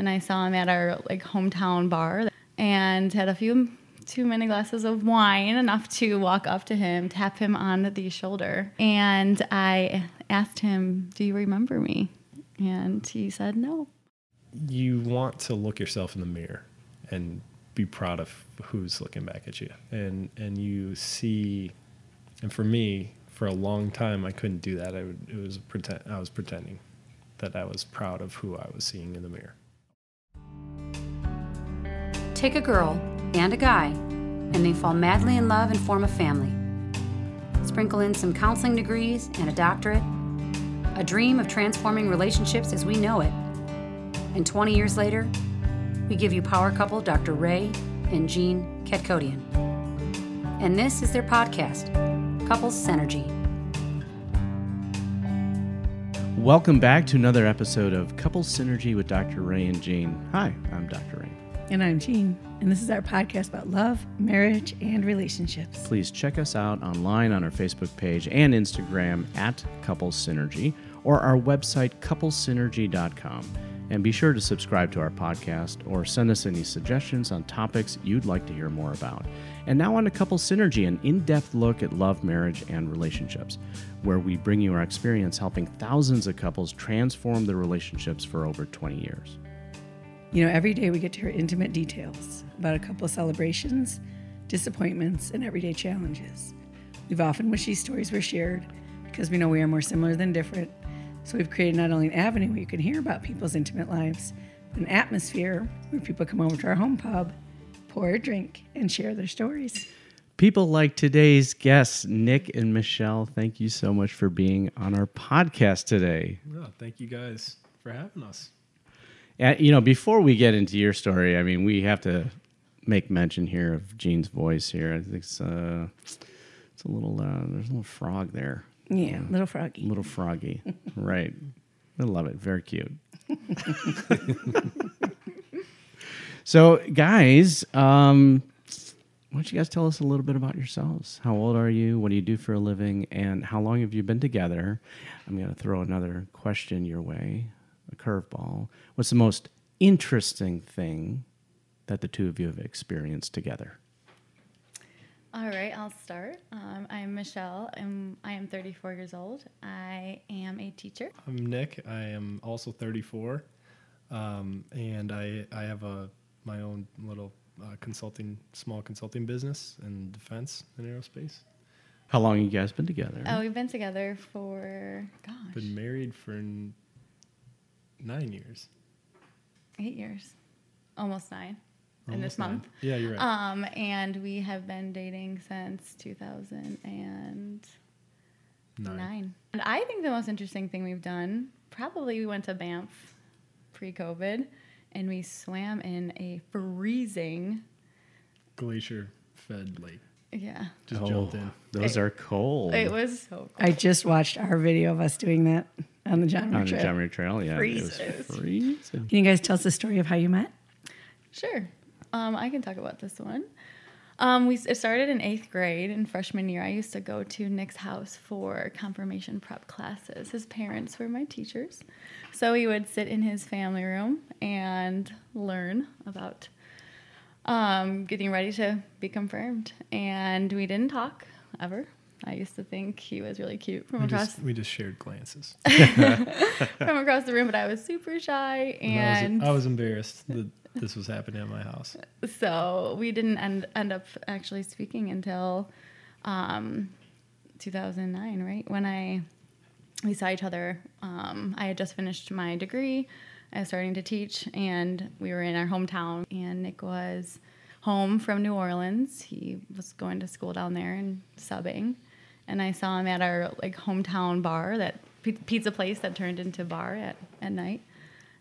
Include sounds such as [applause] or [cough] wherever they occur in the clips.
and I saw him at our like hometown bar and had a few too many glasses of wine, enough to walk up to him, tap him on the shoulder, and I asked him, "Do you remember me?" And he said, "No." You want to look yourself in the mirror and be proud of who's looking back at you, and and you see, and for me, for a long time, I couldn't do that. I would, it was pretend I was pretending that I was proud of who I was seeing in the mirror. Take a girl and a guy, and they fall madly in love and form a family. Sprinkle in some counseling degrees and a doctorate, a dream of transforming relationships as we know it. And 20 years later, we give you power couple Dr. Ray and Jean Ketkodian. And this is their podcast, Couples Synergy. Welcome back to another episode of Couples Synergy with Dr. Ray and Jean. Hi, I'm Dr. Ray. And I'm Jean, and this is our podcast about love, marriage, and relationships. Please check us out online on our Facebook page and Instagram at Couples Synergy or our website, couplesynergy.com. And be sure to subscribe to our podcast or send us any suggestions on topics you'd like to hear more about. And now on to Couples Synergy, an in depth look at love, marriage, and relationships, where we bring you our experience helping thousands of couples transform their relationships for over 20 years. You know, every day we get to hear intimate details about a couple's celebrations, disappointments, and everyday challenges. We've often wished these stories were shared because we know we are more similar than different. So we've created not only an avenue where you can hear about people's intimate lives, but an atmosphere where people come over to our home pub, pour a drink, and share their stories. People like today's guests, Nick and Michelle, thank you so much for being on our podcast today. Oh, thank you guys for having us. Uh, you know, before we get into your story, I mean, we have to make mention here of Jean's voice here. I think it's, uh, it's a little, uh, there's a little frog there. Yeah, little froggy. Little froggy. [laughs] right. I love it. Very cute. [laughs] so, guys, um, why don't you guys tell us a little bit about yourselves? How old are you? What do you do for a living? And how long have you been together? I'm going to throw another question your way, a curveball. What's the most interesting thing that the two of you have experienced together? All right, I'll start. Um, I'm Michelle, and I am 34 years old. I am a teacher. I'm Nick. I am also 34, um, and I I have a my own little uh, consulting, small consulting business in defense and aerospace. How long have you guys been together? Oh, we've been together for gosh, Been married for n- nine years. eight years, almost nine, in this nine. month. Yeah, you're right. Um, and we have been dating since 2009. nine. And I think the most interesting thing we've done, probably we went to Banff pre-COVID, and we swam in a freezing, Glacier fed lake. yeah, Just Oh, jumped in. Those are cold. it was so cool. I just watched our video of us doing that on the John on Muir the Trail. John Muir Trail, yeah. It Freezes. was freezing. Can you guys tell us the story of how you met? Sure. Um, I can talk about this one. Um, we it started in eighth grade in freshman year. I used to go to Nick's house for confirmation prep classes. His parents were my teachers, so we would sit in his family room and learn about um, getting ready to be confirmed. And we didn't talk ever. I used to think he was really cute from We across just, we just shared glances. [laughs] [laughs] from across the room, but I was super shy And I, was, I was embarrassed that this was happening at my house. so we didn't end, end up actually speaking until um, 2009 right when i we saw each other um, i had just finished my degree i was starting to teach and we were in our hometown and nick was home from new orleans he was going to school down there and subbing and i saw him at our like hometown bar that pizza place that turned into bar at, at night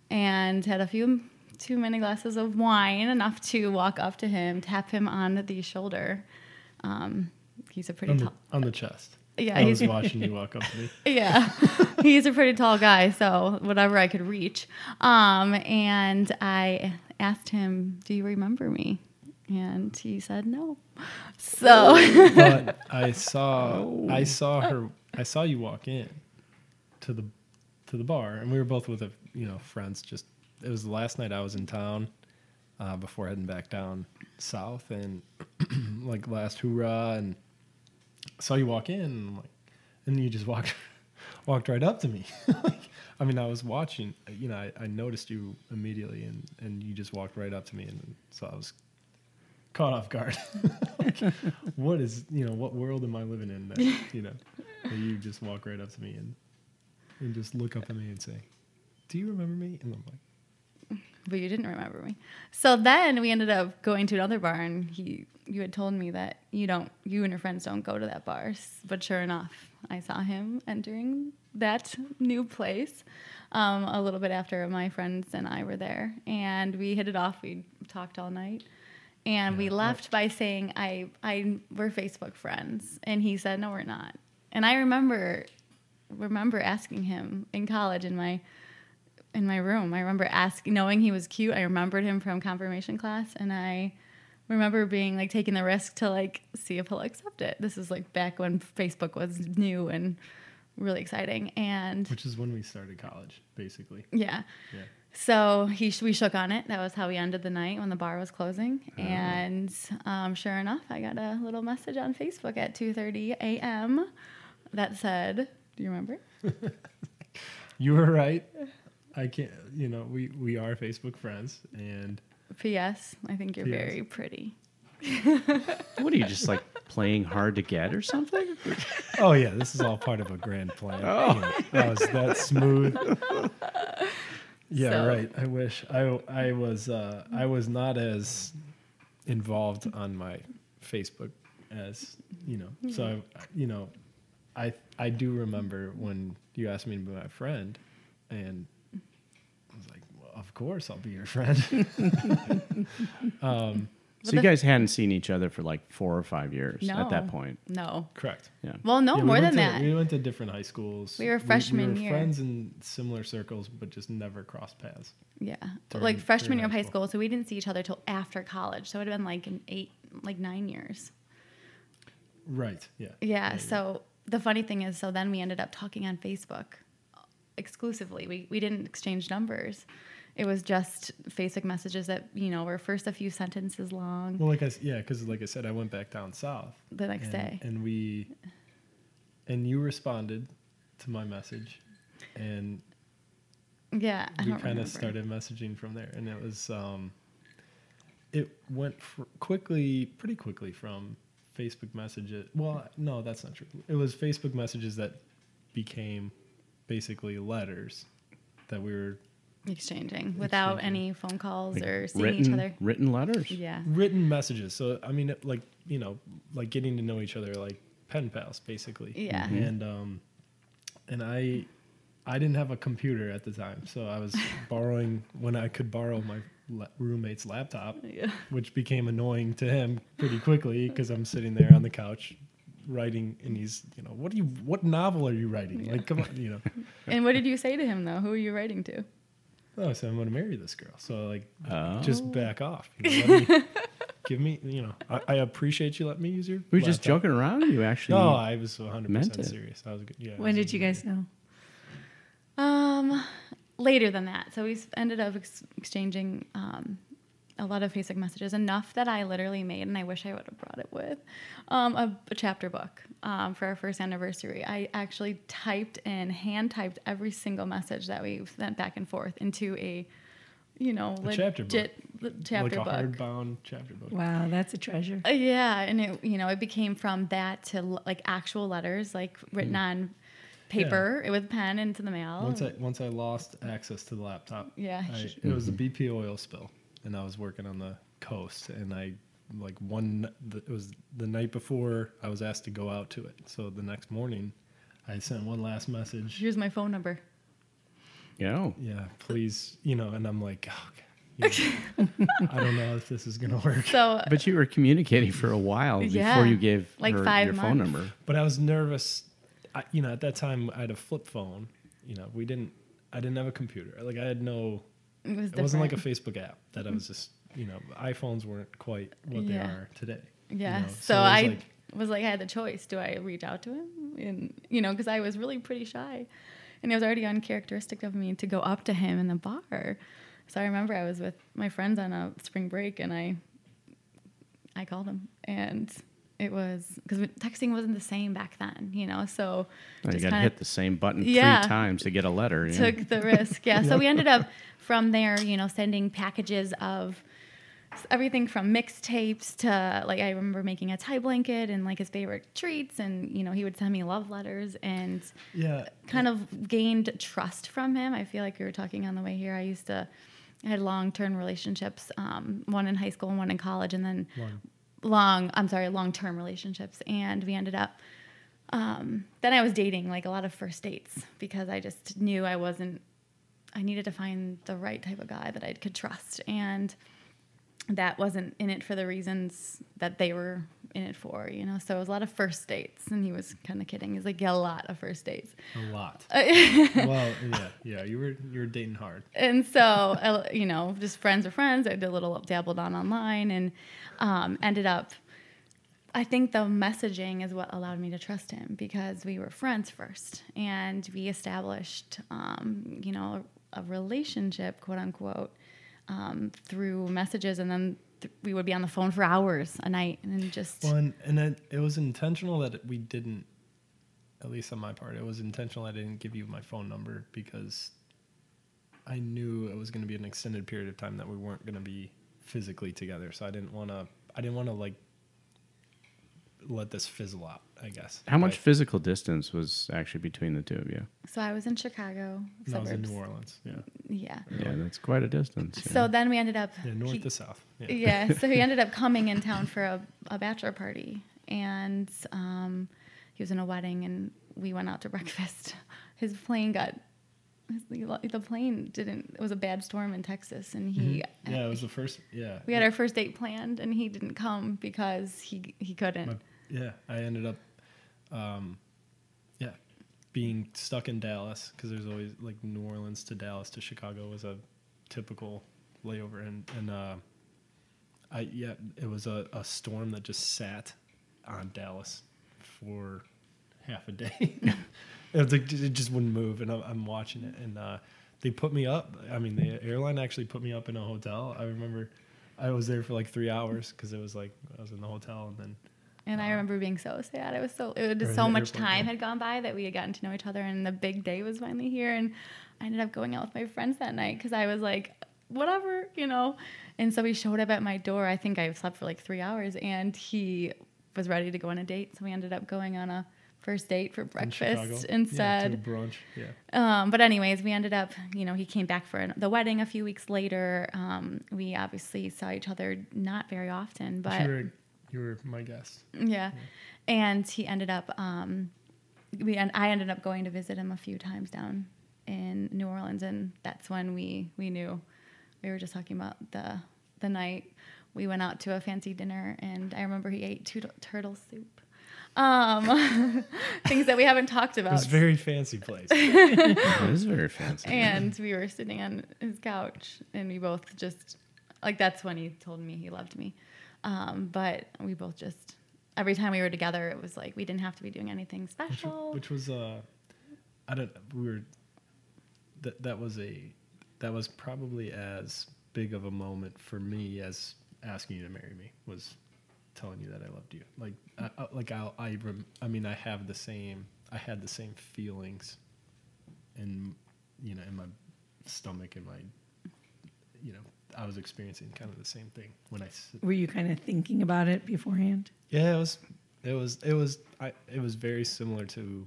and had a few too many glasses of wine, enough to walk up to him, tap him on the shoulder. Um, he's a pretty On the, tall. on the chest. Yeah, I was he's- watching you walk up to me. [laughs] Yeah, he's a pretty tall guy, so whatever I could reach. Um, and I asked him, "Do you remember me?" And he said no. So but I [laughs] saw I saw her I saw you walk in to the to the bar and we were both with a you know friends just it was the last night I was in town uh, before heading back down south, and [clears throat] like last hoorah, and saw you walk in, and, like, and you just walked [laughs] walked right up to me. [laughs] like, I mean, I was watching, you know, I, I noticed you immediately, and and you just walked right up to me, and so I was caught off guard. like, [laughs] what is you know what world am I living in that [laughs] you know that you just walk right up to me and and just look up at me and say, "Do you remember me?" And I'm like, but you didn't remember me. So then we ended up going to another bar, and he, you had told me that you don't, you and your friends don't go to that bar. But sure enough, I saw him entering that new place um, a little bit after my friends and I were there, and we hit it off. We talked all night, and we Yeah. left by saying, "I, I, we're Facebook friends," and he said, "No, we're not." And I remember, remember asking him in college in my in my room. I remember asking, knowing he was cute. I remembered him from confirmation class, and I remember being like taking the risk to like see if he'll accept it. This is like back when Facebook was new and really exciting, and which is when we started college, basically. yeah. Yeah. So he sh- we shook on it. That was how we ended the night when the bar was closing. Oh. And um, sure enough, I got a little message on Facebook at 2:30 a.m. that said, "Do you remember?" [laughs] You were right. I can't. You know, we we are Facebook friends, and P.S. I think you're P.S. very pretty. [laughs] What are you just like playing hard to get or something? [laughs] oh yeah, this is all part of a grand plan. Oh. that was that smooth. Yeah, So- right. I wish I I was uh, I was not as involved on my Facebook as you know. So I, you know, I I do remember when you asked me to be my friend, and I was like, well, of course I'll be your friend. [laughs] um, So you guys hadn't seen each other for like four or five years at that point. No. correct. Yeah. Well, no, Yeah, we more went than to- that. We went to different high schools. We were freshman we were year. friends in similar circles, but just never crossed paths. Yeah, during- like freshman during year of high high school. school. So we didn't see each other till after college. So it would have been like an eight, like nine years. Right. Yeah. Yeah. So the funny thing is, so then we ended up talking on Facebook exclusively. We we didn't exchange numbers. It was just Facebook messages that you know were first a few sentences long. Well, like I yeah, because like I said, I went back down south The next and, day. and we and you responded to my message, and yeah, we kind of started messaging from there, and it was um, it went fr- quickly, pretty quickly from Facebook messages. Well, no, that's not true. It was Facebook messages that became basically letters that we were exchanging without Exchanging. any phone calls Like or seeing written, each other. written letters. Yeah. written messages. So I mean, like you know, like getting to know each other, like pen pals, basically. Yeah. Mhm. And um, and I, I didn't have a computer at the time, so I was [laughs] borrowing when I could borrow my la- roommate's laptop, Yeah. which became annoying to him pretty quickly because I'm sitting there on the couch writing, and he's, you know, what do you, what novel are you writing? Like, come on, you know. [laughs] And what did you say to him though? Who are you writing to? Oh, so I'm going to marry this girl. So like, Oh. just back off. You know, me, [laughs] give me, you know, I, I appreciate you letting me use your. We were just joking around. You actually. No, I was 100 percent serious. I was good. Yeah. When did you guys know? Um, later than that. So we ended up ex- exchanging um, a lot of Facebook messages, enough that I literally made, and I wish I would have brought it with, um, a, a chapter book um, for our first anniversary. I actually typed in, hand typed every single message that we sent back and forth into a, you know, A chapter book. legit chapter like a book. hardbound chapter book. Wow, that's a treasure. Uh, yeah, and it you know it became from that to l- like actual letters, like written on paper with pen into the mail. Once I once I lost access to the laptop, Yeah. I, it was a BP oil spill, and I was working on the coast, and I like one. The, it was the night before I was asked to go out to it, so the next morning, I sent one last message. Here's my phone number. Yeah. Yeah, please, you know, and I'm like, oh, you know, [laughs] I don't know if this is gonna work. So uh, But you were communicating for a while Yeah, before you gave like her five your phone number. But I was nervous. I, you know, at that time I had a flip phone. You know, we didn't. I didn't have a computer. Like I had no. It was It wasn't like a. Facebook app that I was just. You know, iPhones weren't quite what they are today. you Yeah. know, So, it was I like- was like, I had the choice. Do I reach out to him? And you know, because I was really pretty shy, and it was already uncharacteristic of me to go up to him in the bar. So I remember I was with my friends on a spring break, and I I called him, and it was because texting wasn't the same back then, you know. So Well, you got to hit the same button Yeah. three times to get a letter. yeah. took the risk. Yeah. So we ended up [laughs] from there, you know, sending packages of everything from mixtapes to like I remember making a tie blanket and like his favorite treats, and you know he would send me love letters and Yeah. kind of gained trust from him. I feel like we were talking on the way here. I used to, I had long term relationships, um, one in high school and one in college, and then Long. long, I'm sorry, long term relationships. And we ended up, um, then I was dating like a lot of first dates because I just knew I wasn't, I needed to find the right type of guy that I could trust. And that wasn't in it for the reasons that they were in it for, you know? So it was a lot of first dates. And he was kind of kidding. He's like, yeah, a lot of first dates. A lot. [laughs] well, yeah, yeah. You were you were dating hard. and so uh, you know just friends are friends i did a little dabbled on online and um, ended up i think the messaging is what allowed me to trust him because we were friends first and we established um, you know a, relationship quote unquote um, through messages and then th- we would be on the phone for hours a night and just Well, and, and it, it was intentional that we didn't, at least on my part, it was intentional I didn't give you my phone number because I knew it was going to be an extended period of time that we weren't going to be physically together. So I didn't want to, I didn't want to like let this fizzle out, I guess. How much Right? physical distance was actually between the two of you? so i was in chicago And I was in suburbs New Orleans. Yeah. yeah Yeah, that's quite a distance. yeah. so then we ended up Yeah, north he- to south. Yeah. yeah [laughs] so he ended up coming in town for a, a bachelor party and um, he was in a wedding and we went out to breakfast [laughs] his plane got his, the plane didn't it was a bad storm in texas and he Mm-hmm. Yeah, it was the first. Yeah. we had our first date planned and he didn't come because he he couldn't My, yeah, I ended up, um, yeah, being stuck in Dallas because there's always like New Orleans to Dallas to Chicago was a typical layover, and and uh, I yeah, it was a, a storm that just sat on Dallas for half a day. [laughs] it, like, it just wouldn't move, and I'm, I'm watching it, and uh, they put me up. I mean, the airline actually put me up in a hotel. I remember. I was there for like three hours because it was like I was in the hotel and then And I remember being so sad. It was so it was so much time yeah. had gone by that we had gotten to know each other, and the big day was finally here. And I ended up going out with my friends that night because I was like, whatever, you know. And so he showed up at my door. I think I slept for like three hours, and he was ready to go on a date. So we ended up going on a first date for breakfast Yeah, instead. to brunch. Yeah. Um, but anyways, we ended up, you know, he came back for an, the wedding a few weeks later. Um, we obviously saw each other not very often, but you were my guest. yeah. And he ended up, um, we and I ended up going to visit him a few times down in New Orleans, and that's when we we knew. We were just talking about the the night we went out to a fancy dinner, and I remember he ate tu- turtle soup. Um, [laughs] things that we haven't talked about. was a very fancy place. [laughs] It is very fancy. and we were sitting on his couch and we both just like that's when he told me he loved me um, but we both just every time we were together it was like we didn't have to be doing anything special which was uh I don't we were that that was a that was probably as big of a moment for me as asking you to marry me was telling you that I loved you. Like I, I- like I I rem, I mean I have the same I had the same feelings in you know in my stomach and my you know I was experiencing kind of the same thing when I. Were you kind of thinking about it beforehand? Yeah, it was. It was. It was. I. It was very similar to,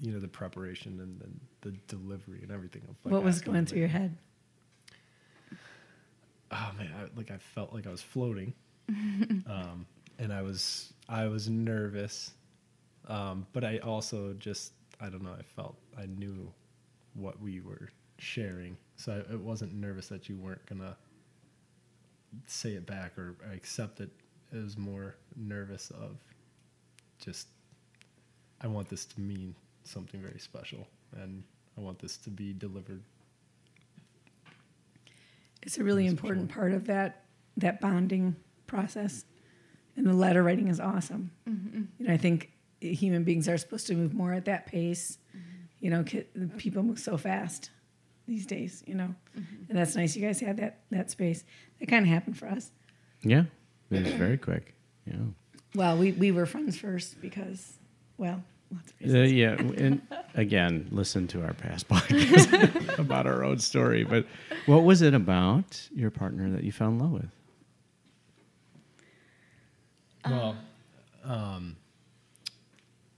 you know, the preparation and then the delivery and everything. Of like what was going through your head? Oh man, I, like I felt like I was floating, [laughs] um, and I was. I was nervous, um, but I also just. I don't know. I felt. I knew what we were sharing, so I, it wasn't nervous that you weren't gonna say it back or accept it. It was more nervous of just I want this to mean something very special and I want this to be delivered. It's a really important sure. part of that that bonding process, and the letter writing is awesome. Mm-hmm. You know, I think human beings are supposed to move more at that pace. Mm-hmm. You know, people move so fast. These days, you know. And that's nice. You guys had that that space. That kind of happened for us. Yeah, it was very quick. Yeah. Well, we we were friends first because, well, lots of Uh, yeah, and [laughs] again, listen to our past podcast [laughs] about our own story. But what was it about your partner that you fell in love with? Well, um,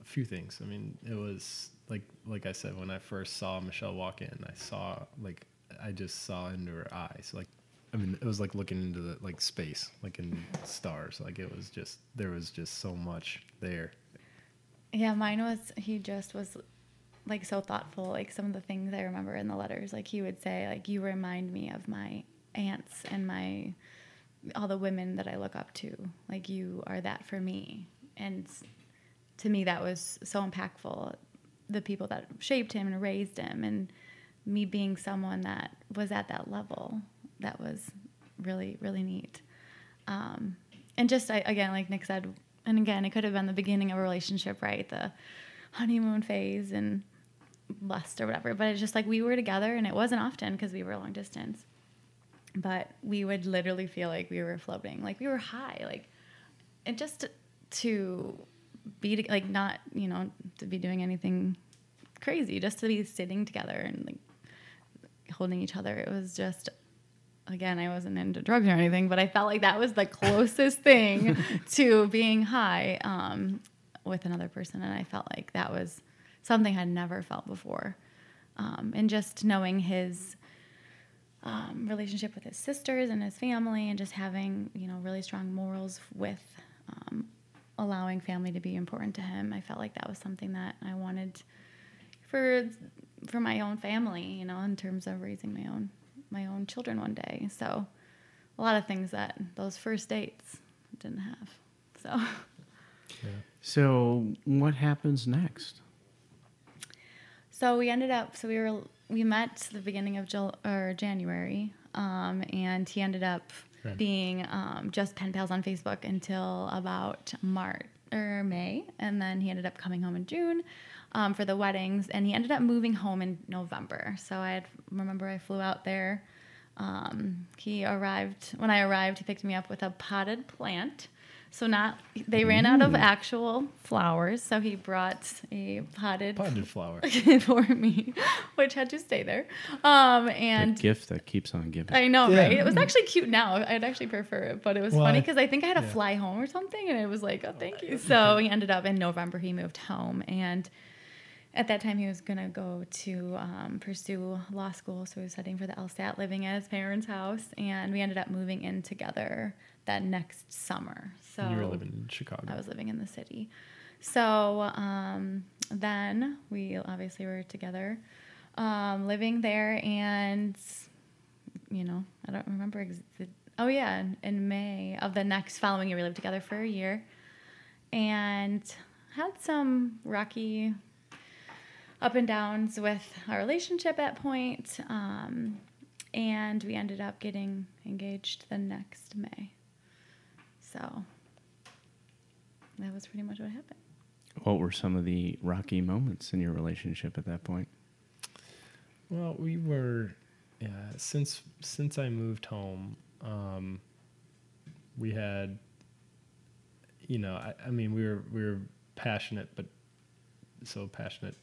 a few things. I mean, it was like like I said when I first saw Michelle walk in, I saw like I just saw into her eyes. Like I mean, it was like looking into the like space, like in stars. Like it was just there was just so much there. Yeah, mine was he just was like so thoughtful. Like some of the things I remember in the letters, like he would say, like you remind me of my aunts and my all the women that I look up to. Like you are that for me, and to me that was so impactful. The people that shaped him and raised him, and me being someone that was at that level, that was really really neat. Um, and just I, again, like Nick said, and again, it could have been the beginning of a relationship, right? The honeymoon phase and lust or whatever. But it's just like we were together, and it wasn't often because we were long distance. But we would literally feel like we were floating, like we were high, like, and just to be to- like not, you know, to be doing anything crazy, just to be sitting together and like holding each other. It was just again, I wasn't into drugs or anything, but I felt like that was the closest thing [laughs] to being high um, with another person. And I felt like that was something I'd never felt before. Um, and just knowing his um, relationship with his sisters and his family, and just having, you know, really strong morals with um, allowing family to be important to him, I felt like that was something that I wanted for for my own family, you know, in terms of raising my own my own children one day. So a lot of things that those first dates didn't have. So So, what happens next? so we ended up so we were we met the beginning of Jul- or January um, and he ended up Right. being um, just pen pals on Facebook until about March or May and then he ended up coming home in June um, for the weddings and he ended up moving home in November so I remember I flew out there um, he arrived when I arrived he picked me up with a potted plant so not they ran out of actual flowers so he brought a potted Potted flower. [laughs] for me, which had to stay there. Um, The and gift that keeps on giving. I know, Yeah. right? It was actually cute now. I'd actually prefer it, but it was Well, funny because I think I had to yeah. fly home or something, and it was like, oh, thank you. [laughs] So he ended up in November. He moved home, and at that time he was gonna go to um, pursue law school. So he was studying for the LSAT, living at his parents' house, and we ended up moving in together that next summer. So you were living in Chicago. I was living in the city. So um, then we obviously were together, um, living there, and you know, I don't remember. Ex- the, oh yeah, in, in May of the next following year, we lived together for a year, and had some rocky up and downs with our relationship at point. Um, and we ended up getting engaged the next May. So that was pretty much what happened. What were some of the rocky moments in your relationship at that point? Well, we were, yeah. Since since I moved home, um, we had, you know, I, I mean, we were we were passionate, but so passionate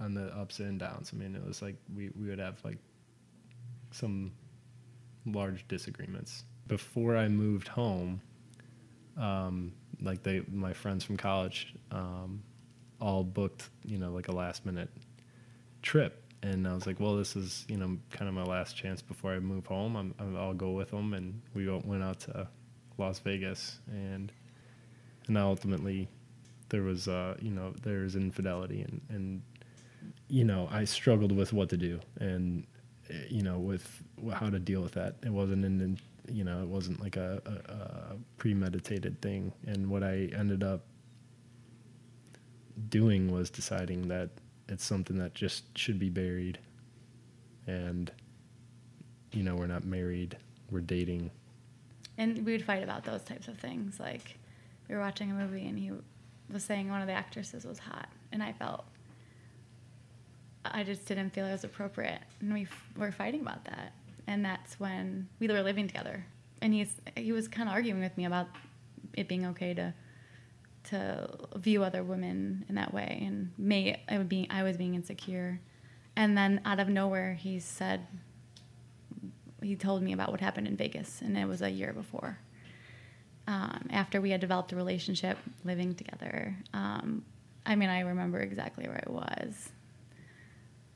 on the ups and downs. I mean, it was like we we would have like some large disagreements before I moved home. Um, like they, my friends from college, um, all booked, you know, like a last minute trip and I was like, well, this is you know kind of my last chance before I move home. I'm, I'm I'll go with them, and we went out to Las Vegas, and and ultimately there was uh you know there was infidelity, and and you know I struggled with what to do, and eh, you know with how to deal with that. It wasn't an you know it wasn't like a, a, a premeditated thing, and what I ended up doing was deciding that it's something that just should be buried. And you know we're not married we're dating. And we would fight about those types of things. Like we were watching a movie and he was saying one of the actresses was hot, and I felt I just didn't feel it was appropriate, and we f- were fighting about that. And that's when we were living together, and he's he was kind of arguing with me about it being okay to to view other women in that way, and may I would be I was being insecure, and then out of nowhere he said he told me about what happened in Vegas, and it was a year before. Um, after we had developed a relationship, living together. Um, I mean, I remember exactly where I was.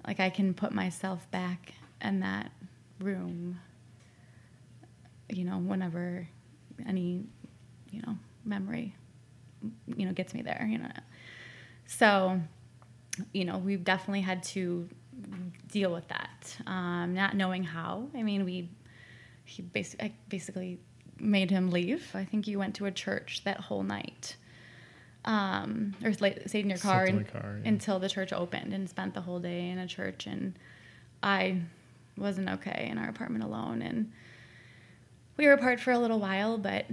Like I can put myself back in that room. You know, whenever any, you know, memory, you know, gets me there. You know, so, you know, we've definitely had to deal with that, um, not knowing how. I mean, we he basically basically made him leave. I think you went to a church that whole night, um, or stayed in your car, in car, yeah. until the church opened, and spent the whole day in a church. And I wasn't okay in our apartment alone, and we were apart for a little while, but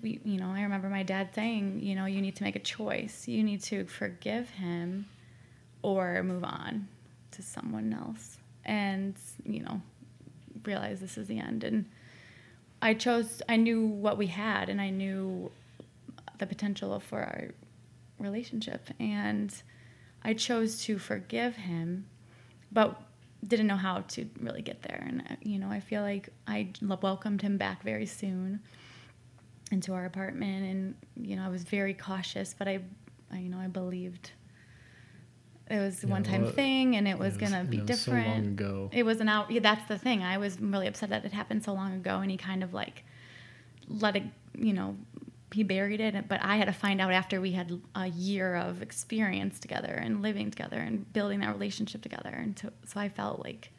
we, you know, I remember my dad saying, you know, you need to make a choice. You need to forgive him or move on to someone else and, you know, realize this is the end. And I chose, I knew what we had and I knew the potential for our relationship. And I chose to forgive him, but didn't know how to really get there. And, uh, you know, I feel like I welcomed him back very soon into our apartment. And, you know, I was very cautious, but I, I you know, I believed it was a Yeah, one time well, thing and it was going to be know, so different. long ago. It was an out. Yeah, that's the thing. I was really upset that it happened so long ago, and he kind of like let it. You know, he buried it. But I had to find out after we had a year of experience together and living together and building that relationship together, and to, so I felt like.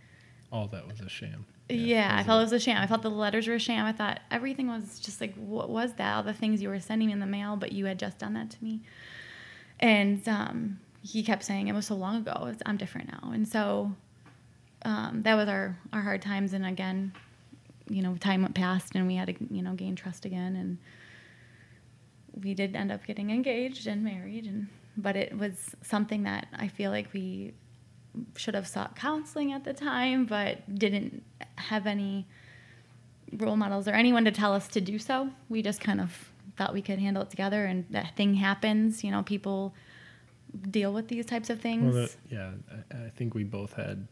All that was a sham. Yeah, I felt it was a sham. I thought the letters were a sham. I thought everything was just like, what was that? All the things you were sending me in the mail, but you had just done that to me. And um, he kept saying it was so long ago. It's, I'm different now. And so um, that was our, our hard times. And again, you know, time went past and we had to, you know, gain trust again. And we did end up getting engaged and married. And but it was something that I feel like we should have sought counseling at the time, but didn't have any role models or anyone to tell us to do so. We just kind of thought we could handle it together, and that thing happens. You know, people deal with these types of things. Well, that, yeah, I, I think we both had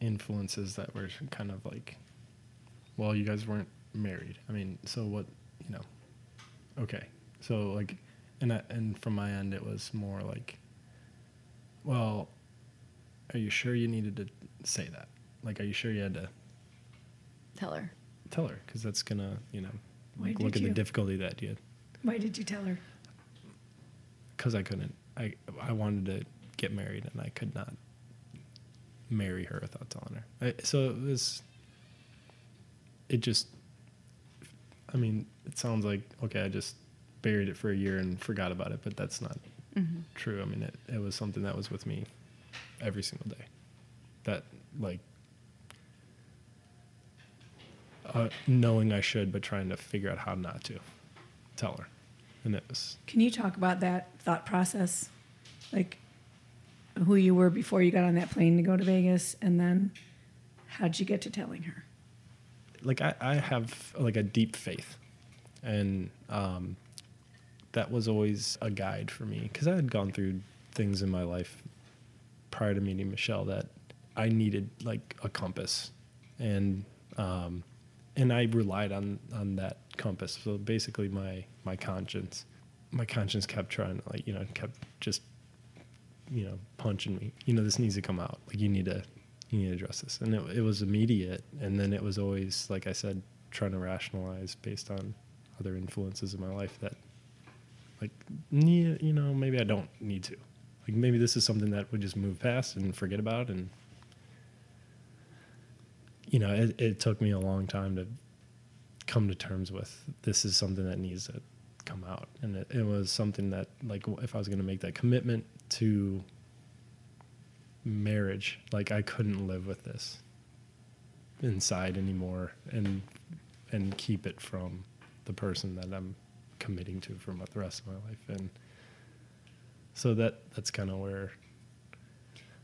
influences that were kind of like, well, you guys weren't married. I mean, so what, okay. So like, and I, and from my end, it was more like, well, are you sure you needed to say that? Like, are you sure you had to Tell her. tell her? Because that's gonna, you know, Why like, did look at the difficulty that you. Why did you tell her? Because I couldn't. I I wanted to get married, and I could not marry her without telling her. I, so it was. It just. I mean, it sounds like okay. I just buried it for a year and forgot about it, but that's not Mm-hmm. true. I mean, it, it was something that was with me every single day. That like. Uh, knowing I should, but trying to figure out how not to tell her, and it was Can you talk about that thought process? Like who you were before you got on that plane to go to Vegas and then how'd you get to telling her? Like I, I have like a deep faith. And um, that was always a guide for me because i had gone through things in my life prior to meeting michelle that i needed like a compass. And um, and i relied on on that compass. So basically my my conscience my conscience kept trying like you know kept just you know punching me. You know this needs to come out. Like you need to you need to address this and it, it was immediate. And then it was always like i said trying to rationalize based on other influences in my life that like yeah, you know maybe i don't need to. Like maybe this is something that would just move past and forget about. And you know it, it took me a long time to come to terms with this is something that needs to come out. And it, it was something that like if i was going to make that commitment to marriage like i couldn't live with this inside anymore and and keep it from the person that i'm committing to for the rest of my life and so that that's kind of where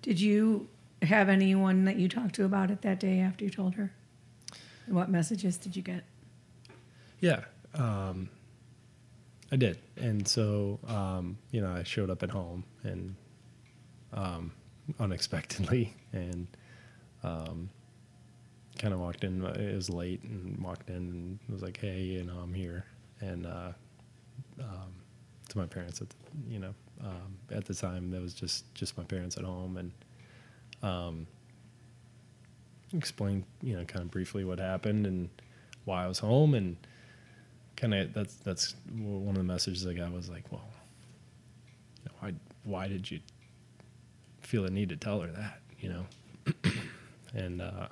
Did you have anyone that you talked to about it that day after you told her? And what messages did you get? Yeah, um, I did, and so um, you know, I showed up at home and um, unexpectedly, [laughs] and um, kind of walked in. It was late, and walked in and was like, "Hey, you know, I'm here," and uh, um, to my parents at the, you know um, at the time that was just just my parents at home and um, explained you know kind of briefly what happened and why I was home and kind of that's that's one of the messages I got was like well why why did you feel the need to tell her that you know [clears throat] and uh,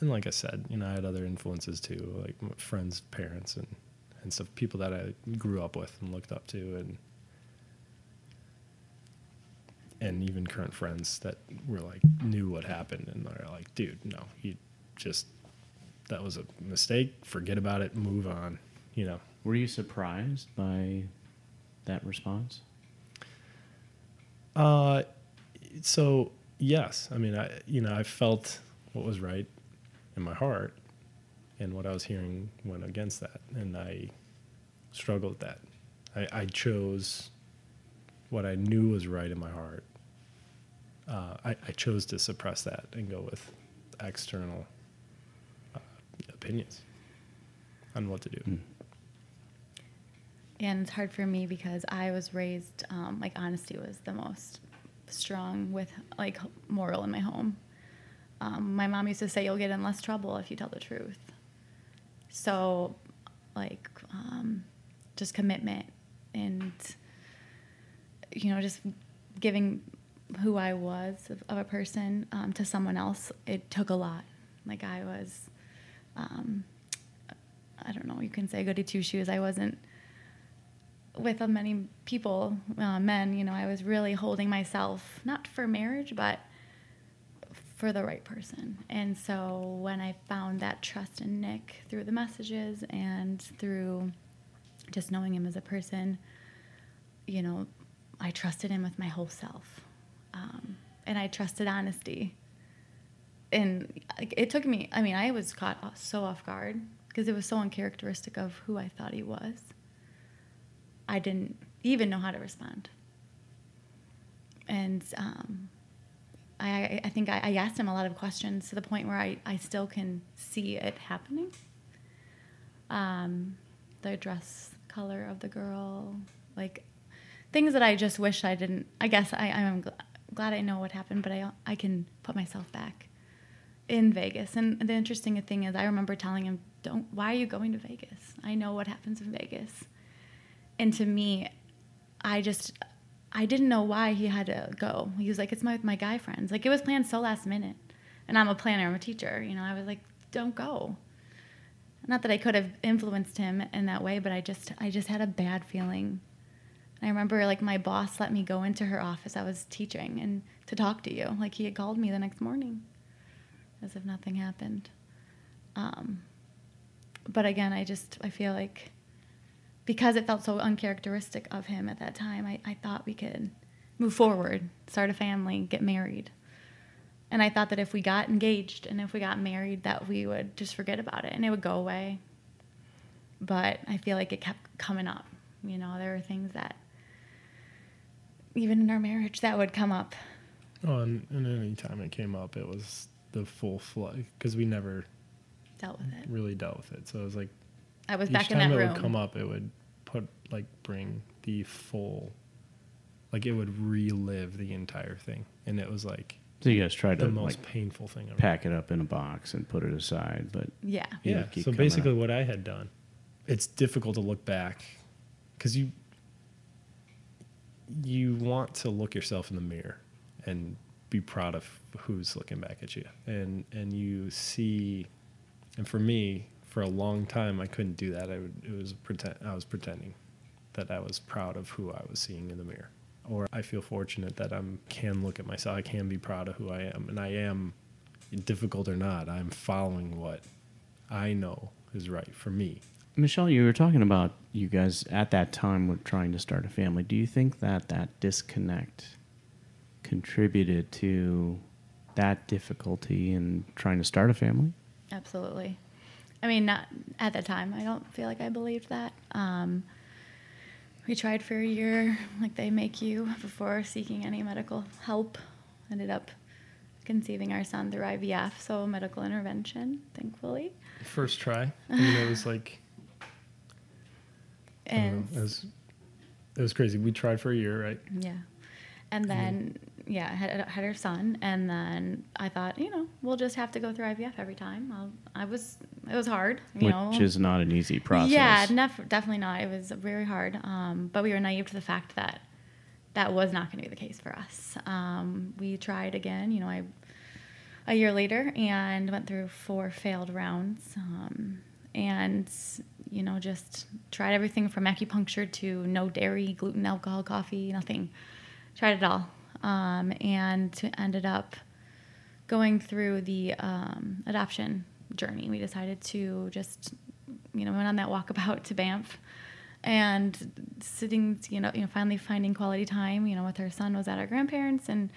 and like I said you know I had other influences too like friends parents and and stuff people that I grew up with and looked up to and and even current friends that were like knew what happened and they're like, dude, no, you just that was a mistake. Forget about it. Move on. You know. Were you surprised by that response? Uh, so yes. I mean, I you know I felt what was right in my heart, and what I was hearing went against that, and I struggled with that. I, I chose what I knew was right in my heart uh, I, I, chose to suppress that and go with external uh, opinions on what to do. Mm. And it's hard for me because I was raised um, like honesty was the most strong with like moral in my home. Um, my mom used to say you'll get in less trouble if you tell the truth. So, like, um, just commitment and you know just giving who I was of, of a person um, to someone else, it took a lot. Like I was, um, I don't know, you can say goody two shoes. I wasn't with many people, uh, men, you know, I was really holding myself, not for marriage, but for the right person. And so when I found that trust in Nick through the messages and through just knowing him as a person, you know, I trusted him with my whole self um, and I trusted honesty. And it took me, I mean, I was caught so off guard because it was so uncharacteristic of who I thought he was. I didn't even know how to respond. And um, I, I think I, I, asked him a lot of questions to the point where I, I still can see it happening. Um, the dress color of the girl, like things that I just wish I didn't. I guess I, I'm glad I know what happened, but I I can put myself back in Vegas. And the interesting thing is, I remember telling him, "Don't. Why are you going to Vegas? I know what happens in Vegas." And to me, I just I didn't know why he had to go. He was like, "It's my my guy friends." Like it was planned so last minute, and I'm a planner. I'm a teacher. You know, I was like, "Don't go." Not that I could have influenced him in that way, but I just I just had a bad feeling I remember like my boss let me go into her office. I was teaching and to talk to you. Like he had called me the next morning as if nothing happened. Um, but again, I just I feel like because it felt so uncharacteristic of him at that time, I, I thought we could move forward, start a family, get married. And I thought that if we got engaged and if we got married, that we would just forget about it and it would go away. But I feel like it kept coming up. You know, there were things that even in our marriage, that would come up. Oh, and, and any time it came up, it was the full flood because we never dealt with it. Really dealt with it. So it was like I was back in that room. it would come up, it would put like bring the full, like it would relive the entire thing, and it was like. So you guys tried the to most like painful thing ever. Pack it up in a box and put it aside, but yeah, yeah. So basically, up. what I had done, it's difficult to look back because you you want to look yourself in the mirror and be proud of who's looking back at you and and you see and for me for a long time I couldn't do that I would, it was pretend I was pretending that I was proud of who I was seeing in the mirror or I feel fortunate that I can look at myself I can be proud of who I am and I am difficult or not I'm following what I know is right for me Michelle, you were talking about you guys at that time were trying to start a family. Do you think that that disconnect contributed to that difficulty in trying to start a family? Absolutely. I mean, not at the time. I don't feel like I believed that. Um, we tried for a year, like they make you, before seeking any medical help. Ended up conceiving our son through IVF, so medical intervention, thankfully. First try. I mean, it was like And know, it was it was crazy. We tried for a year, right? Yeah. And then, yeah, I had, had her son. And then I thought, you know, we'll just have to go through IVF every time. I'll, I was, it was hard, you know. Which is not an easy process. Yeah, nef- definitely not. It was very hard. Um, but we were naive to the fact that that was not going to be the case for us. Um, we tried again, you know, I a year later and went through four failed rounds. Um, and you know, just tried everything from acupuncture to no dairy, gluten, alcohol, coffee, nothing. Tried it all, um, and ended up going through the um, adoption journey. We decided to just, you know, went on that walkabout to Banff, and sitting, you know, you know, finally finding quality time, you know, with our son was at our grandparents, and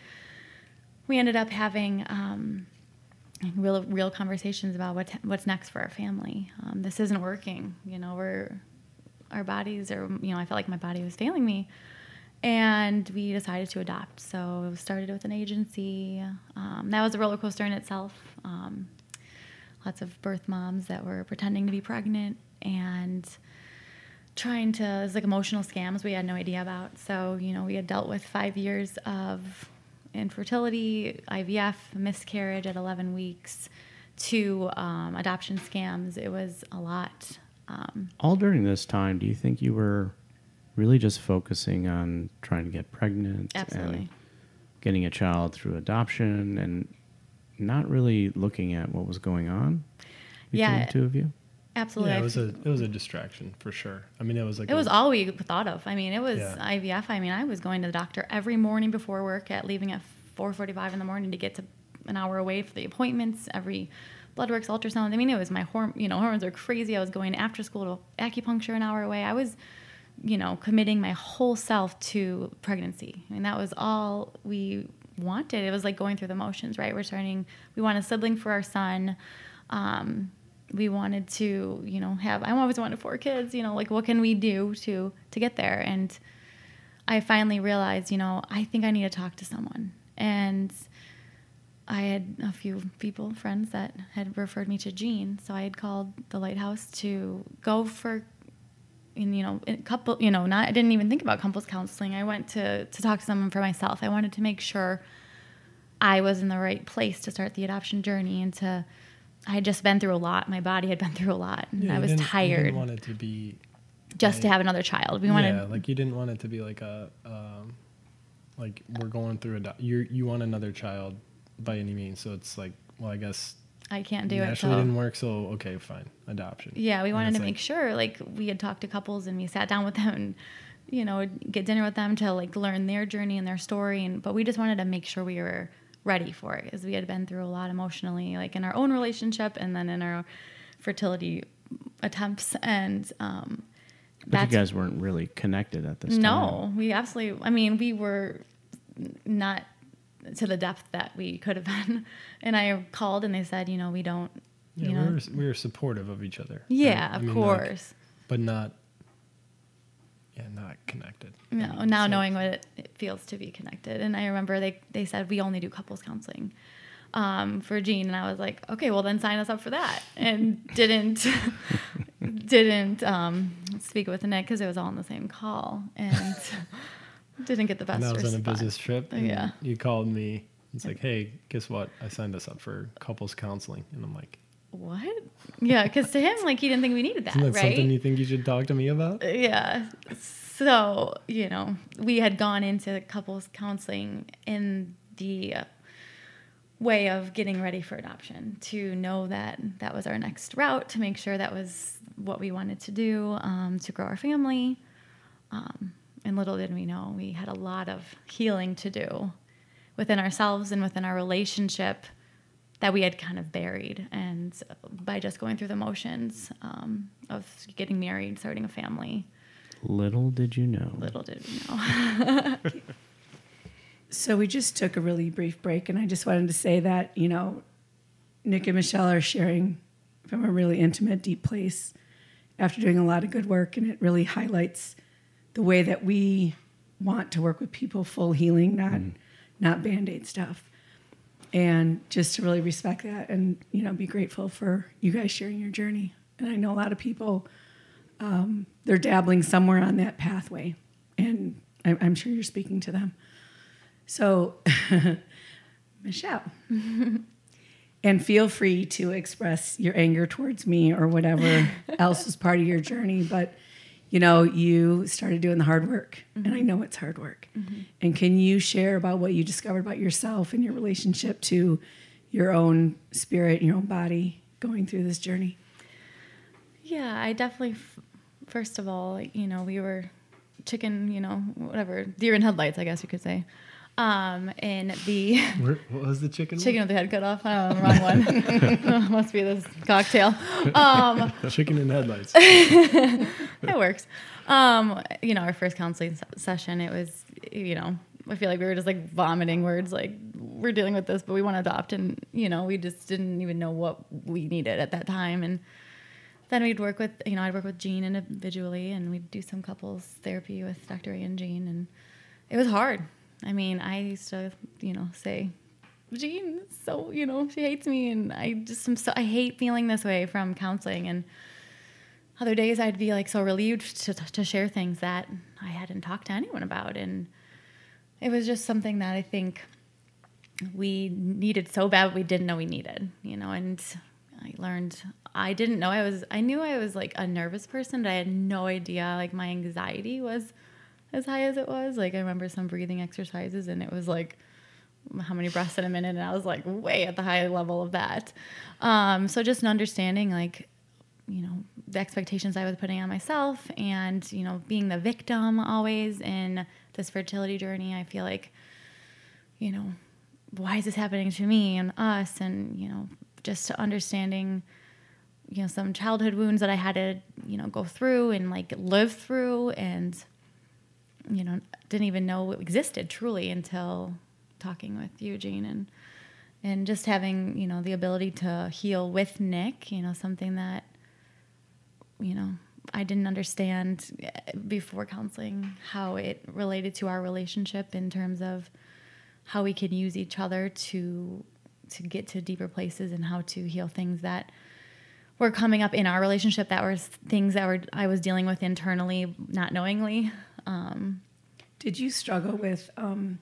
we ended up having. Um, real real conversations about what what's next for our family. Um, this isn't working. You know, we're our bodies are. You know, I felt like my body was failing me, and we decided to adopt. So it started with an agency. Um, that was a roller coaster in itself. Um, lots of birth moms that were pretending to be pregnant and trying to it was like emotional scams we had no idea about. So you know, we had dealt with five years of infertility, IVF, miscarriage at 11 weeks, to um, adoption scams. It was a lot. Um, All during this time, do you think you were really just focusing on trying to get pregnant Absolutely. and getting a child through adoption and not really looking at what was going on between Yeah. the two of you? absolutely. Yeah, it was f- a it was a distraction for sure. I mean, it was like it a- was all we thought of. I mean, it was Yeah. IVF. I mean, I was going to the doctor every morning before work at leaving at 4:45 in the morning to get to an hour away for the appointments. Every blood works, ultrasound. I mean, it was my horm. You know, hormones are crazy. I was going after school to acupuncture an hour away. I was, you know, committing my whole self to pregnancy. I mean, that was all we wanted. It was like going through the motions, right? We're starting. We want a sibling for our son. Um, we wanted to, you know, have. I always wanted four kids. You know, like what can we do to to get there? And I finally realized, you know, I think I need to talk to someone. And I had a few people, friends that had referred me to Jean, so I had called the lighthouse to go for, you know, a couple, you know, not I didn't even think about couples counseling. I went to to talk to someone for myself. I wanted to make sure I was in the right place to start the adoption journey and to. I had just been through a lot. My body had been through a lot, and Yeah, I was didn't- You tired didn't want it to be just to have another child. We wanted yeah, like you didn't want it to be like a um, like we're going through a you you want another child by any means. So it's like, well, I guess I can't do it. naturally So didn't work. So okay, fine, adoption. Yeah, we wanted to like- make sure, like, we had talked to couples and we sat down with them and, you know, get dinner with them to like learn their journey and their story. And but we just wanted to make sure we were ready for it because we had been through a lot emotionally, like in our own relationship and then in our fertility attempts. And um, But you guys weren't really connected at this time. no, we absolutely. I mean, we were not to the depth that we could have been. [laughs] And I called and they said, you know, we don't. Yeah, you we know, were we were supportive of each other. yeah, right? I of mean, like, course. but not. Yeah, not connected. I No, mean, now so- knowing what it, it feels to be connected. And I remember they, they said we only do couples counseling um, for Jean, and I was like, okay, well then sign us up for that, and [laughs] didn't didn't um, speak with Nick because it was all on the same call, and [laughs] didn't get the best. And I was on a business trip. And Yeah. You called me. It's like, hey, guess what? I signed us up for couples counseling, and I'm like, What? Yeah, because to him, like he didn't think we needed that, isn't that right? something you think you should talk to me about? yeah. So, you know, we had gone into couples counseling in the uh, way of getting ready for adoption to know that that was our next route, to make sure that was what we wanted to do um, to grow our family. Um, and little did we know, we had a lot of healing to do within ourselves and within our relationship that we had kind of buried. And by just going through the motions um, of getting married, starting a family, Little did you know. little did we know. [laughs] So we just took a really brief break, and I just wanted to say that, you know, Nick and Michelle are sharing from a really intimate, deep place after doing a lot of good work, and it really highlights the way that we want to work with people full healing, not not band-aid stuff. And just to really respect that and, you know, be grateful for you guys sharing your journey. And I know a lot of people um, they're dabbling somewhere on that pathway, and I'm, I'm sure you're speaking to them. So, [laughs] Michelle, [laughs] and feel free to express your anger towards me or whatever [laughs] else is part of your journey. But you know, you started doing the hard work, and I mm-hmm. know it's hard work. Mm-hmm. And can you share about what you discovered about yourself and your relationship to your own spirit, and your own body, going through this journey? Yeah, I definitely. f- First of all, you know, we were chicken, you know, whatever, deer in headlights, I guess you could say. Um, and the Where, what was the chicken? chicken with the head cut off. Oh, wrong one. [laughs] Must be this cocktail. Um, Chicken and headlights. [laughs] it works. Um, you know, our first counseling se- session, it was, you know, I feel like we were just like vomiting words, like we're dealing with this, but we want to adopt, and you know, we just didn't even know what we needed at that time, and then we'd work with, you know, I'd work with Jean individually, and we'd do some couples therapy with Dr. A and Jean, and it was hard. I mean, I used to, you know, say, Jean, so you know, she hates me, and I just am so I hate feeling this way from counseling, and other days I'd be like so relieved to, to share things that I hadn't talked to anyone about. And it was just something that I think we needed so bad we didn't know we needed, you know, and I learned I didn't know I was I knew I was like a nervous person, but I had no idea like my anxiety was as high as it was. Like I remember some breathing exercises and it was like how many breaths in a minute and I was like way at the high level of that. Um, so just an understanding like you know the expectations I was putting on myself and you know being the victim always in this fertility journey I feel like you know why is this happening to me and us and you know just understanding you know some childhood wounds that I had to you know go through and like live through and you know didn't even know it existed truly until talking with Eugene and and just having you know the ability to heal with Nick you know something that you know I didn't understand eh, before counseling how it related to our relationship in terms of how we could use each other to to get to deeper places and how to heal things that were coming up in our relationship that were things that were I was dealing with internally not knowingly um, Did you struggle with, um,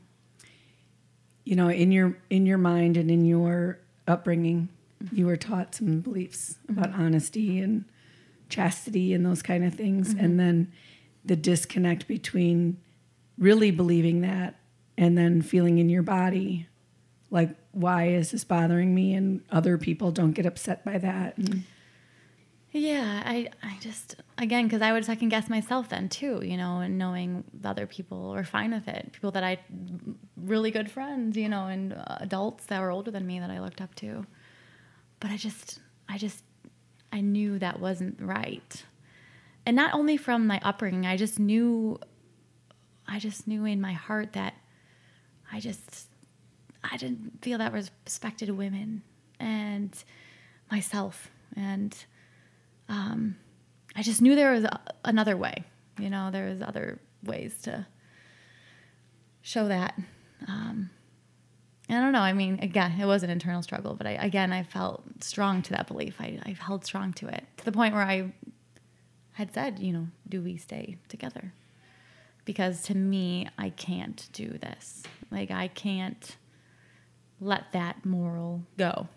you know, in your in your mind and in your upbringing, you were taught some beliefs about honesty and chastity and those kind of things, and then the disconnect between really believing that and then feeling in your body like why is this bothering me and other people don't get upset by that and Yeah, I, I just again because I would second guess myself then too, you know, and knowing the other people were fine with it, people that I really good friends, you know, and uh, adults that were older than me that I looked up to, but I just, I just, I knew that wasn't right, and not only from my upbringing, I just knew, I just knew in my heart that I just, I didn't feel that respected women and myself. And um, I just knew there was a, another way. You know, there was other ways to show that. Um, I don't know. I mean, again, it was an internal struggle, but I, again, I felt strong to that belief. I, I held strong to it to the point where I had said, you know, do we stay together? Because to me, I can't do this. Like, I can't let that moral go.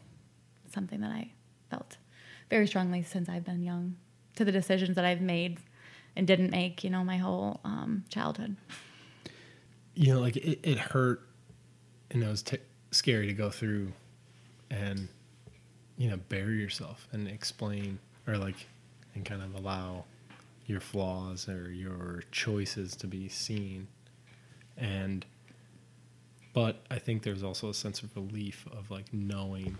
Something that I felt very strongly since I've been young to the decisions that I've made and didn't make, you know, my whole um, childhood. you know, like it, it hurt and it was t- scary to go through and, you know, bury yourself and explain or like, and kind of allow your flaws or your choices to be seen. And, but I think there's also a sense of relief of like knowing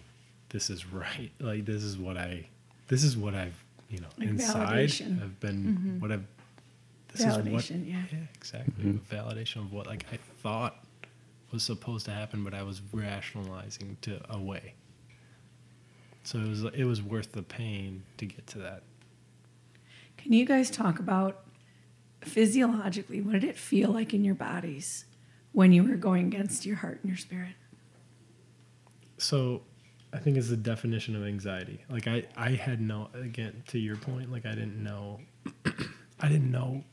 this is right. Like, this is what I, this is what I've, you know, Like inside validation. have been, mm-hmm. what I've, this is what, Validation, yeah. yeah, exactly. Mm-hmm. Validation of what like I thought was supposed to happen, but I was rationalizing to away. So it was it was worth the pain to get to that. Can you guys talk about physiologically what did it feel like in your bodies when you were going against your heart and your spirit? So I think it's the definition of anxiety. Like I, I had no again to your point, like I didn't know [clears throat] I didn't know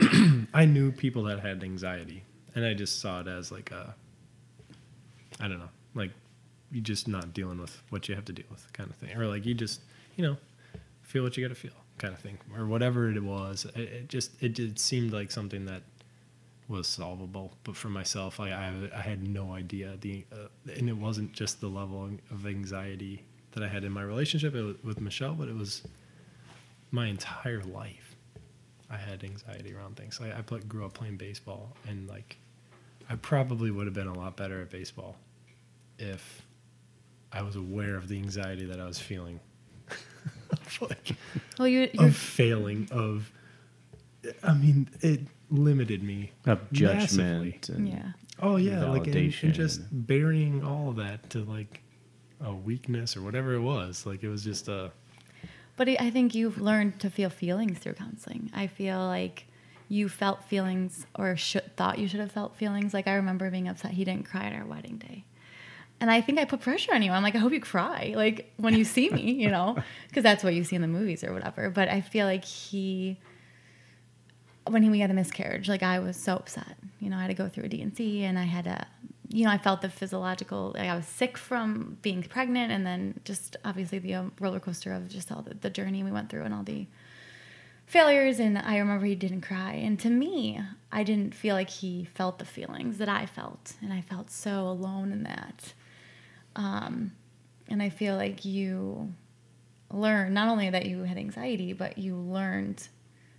[clears throat] I knew people that had anxiety and I just saw it as like a I don't know, like you just not dealing with what you have to deal with kind of thing. Or like you just, you know, feel what you gotta feel kind of thing. Or whatever it was. It, it just it just seemed like something that was solvable. But for myself, I I, I had no idea the uh, and it wasn't just the level of anxiety that I had in my relationship with Michelle, but it was my entire life. I had anxiety around things. I, I play, grew up playing baseball, and like I probably would have been a lot better at baseball if I was aware of the anxiety that I was feeling. [laughs] like, Well, you you're, of failing, of I mean, it limited me Of massively. judgment. And yeah. Oh yeah, like and, and just burying all of that to like a weakness or whatever it was. Like it was just a But I think you've learned to feel feelings through counseling. I feel like you felt feelings or should, thought you should have felt feelings. Like I remember being upset he didn't cry at our wedding day. And I think I put pressure on you. I'm like, I hope you cry, like when you see me, you know, [laughs] because that's what you see in the movies or whatever. But I feel like he, when he, we had a miscarriage, like I was so upset. You know, I had to go through a D&C and I had to, you know, I felt the physiological, like I was sick from being pregnant and then just obviously the um, roller coaster of just all the, the journey we went through and all the failures. And I remember he didn't cry. And to me, I didn't feel like he felt the feelings that I felt. And I felt so alone in that. Um, and I feel like you learn not only that you had anxiety, but you learned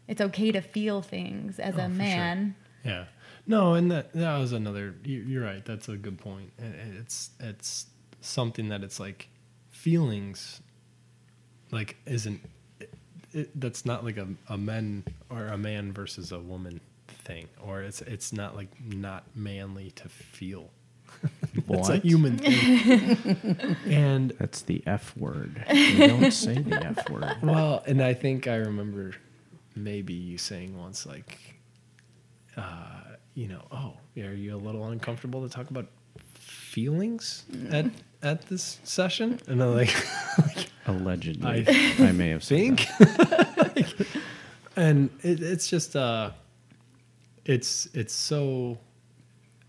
it's okay to feel things as Oh, a for sure. man. yeah. No, and that that was another. you- You're right. That's a good point. And and it's it's something that it's like feelings, like isn't. It, it, that's not like a, a men or a man versus a woman thing, or it's it's not like not manly to feel. [laughs] it's a human thing. [laughs] and That's the F word. [laughs] You don't say the F word. Well, and I think I remember maybe you saying once, like, uh, you know, oh, are you a little uncomfortable to talk about feelings at at this session? [laughs] And I'm like, Allegedly. I I, may have said think, that. [laughs] and it, it's just, uh, it's it's so,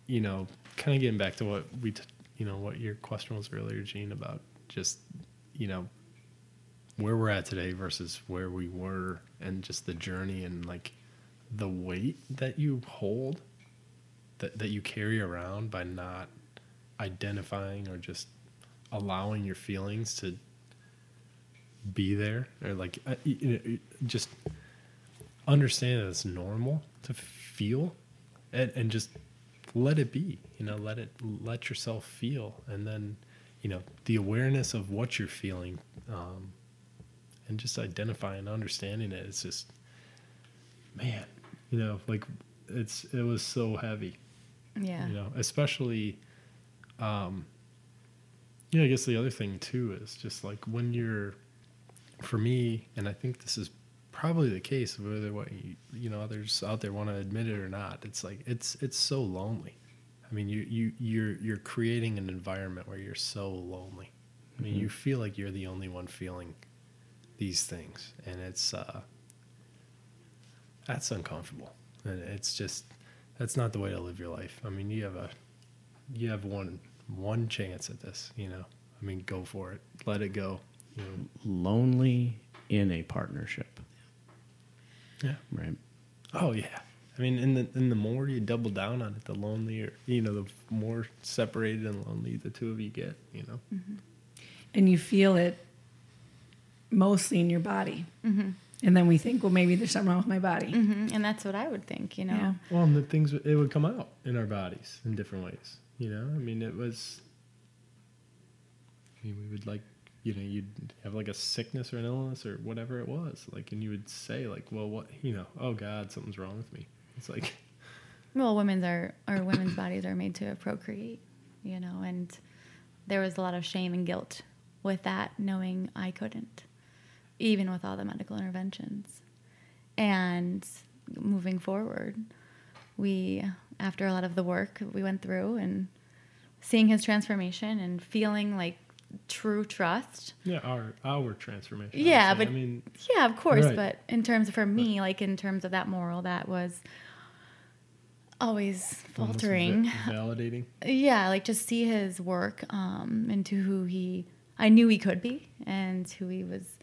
you know, kind of getting back to what we, t- you know, what your question was earlier, Gene, about just, you know, where we're at today versus where we were and just the journey and like the weight that you hold that, that you carry around by not identifying or just allowing your feelings to be there or like uh, just understand that it's normal to feel and, and just let it be you know let it let yourself feel and then you know the awareness of what you're feeling um, and just identifying and understanding it it's just man you know like it's it was so heavy Yeah. you know especially um yeah. i guess the other thing too is just like when you're for me and i think this is probably the case whether what you, you know others out there want to admit it or not it's like it's it's so lonely i mean you you you're you're creating an environment where you're so lonely i mean you feel like you're the only one feeling these things and it's uh that's uncomfortable. And it's just that's not the way to live your life. I mean you have a you have one one chance at this you know? I mean go for it. Let it go. You know? Lonely in a partnership, yeah. Right? oh yeah. I mean and the, and the more you double down on it the lonelier you know the more separated and lonely the two of you get you know? And you feel it mostly in your body. And then we think, well, maybe there's something wrong with my body. Mhm. And that's what I would think, you know. Yeah. well and the things it would come out in our bodies in different ways you know i mean it was I mean, we would like you know you'd have like a sickness or an illness or whatever it was like and you would say like well what you know oh god something's wrong with me it's like [laughs] well, women's are or women's bodies are made to procreate, you know, and there was a lot of shame and guilt with that, knowing I couldn't, even with all the medical interventions. And moving forward, we, after a lot of the work we went through and seeing his transformation and feeling like true trust. Yeah, our our transformation. Yeah, but I mean, yeah, of course. Right. But in terms of for me, like in terms of that moral, that was always faltering. va- validating. [laughs] yeah, like just see his work um, into who he, I knew he could be and who he was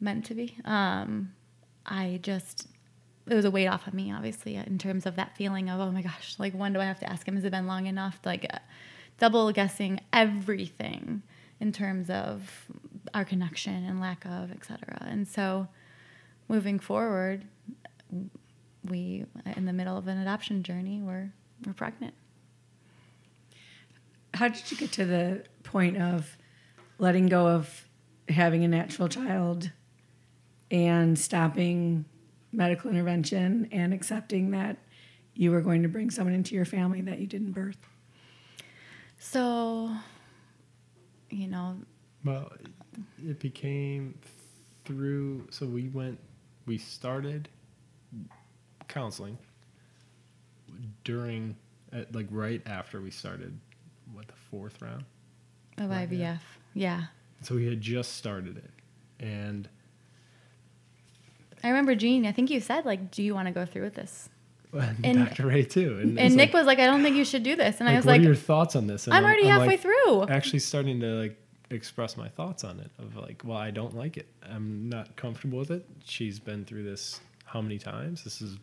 meant to be. Um, I just, it was a weight off of me, obviously, in terms of that feeling of, oh my gosh, like when do I have to ask him? Has it been long enough? Like uh, double guessing everything in terms of our connection and lack of, et cetera. And so moving forward, we, in the middle of an adoption journey, we're, we're pregnant. How did you get to the point of letting go of having a natural child and stopping medical intervention and accepting that you were going to bring someone into your family that you didn't birth? So, you know, Well, it became through. So we went. We started counseling during, at, like right after we started, what the fourth round. of Right, IVF. yeah. Yeah. So we had just started it, and I remember Jean, I think you said, like, do you want to go through with this? and, And- Dr. Ray too. And, And it's Nick like, was like, I don't think you should do this. And like, I was what like, are your thoughts on this? And I'm already halfway like, through. Actually, starting to like express my thoughts on it. Of like, well, I don't like it. I'm not comfortable with it. She's been through this how many times? This is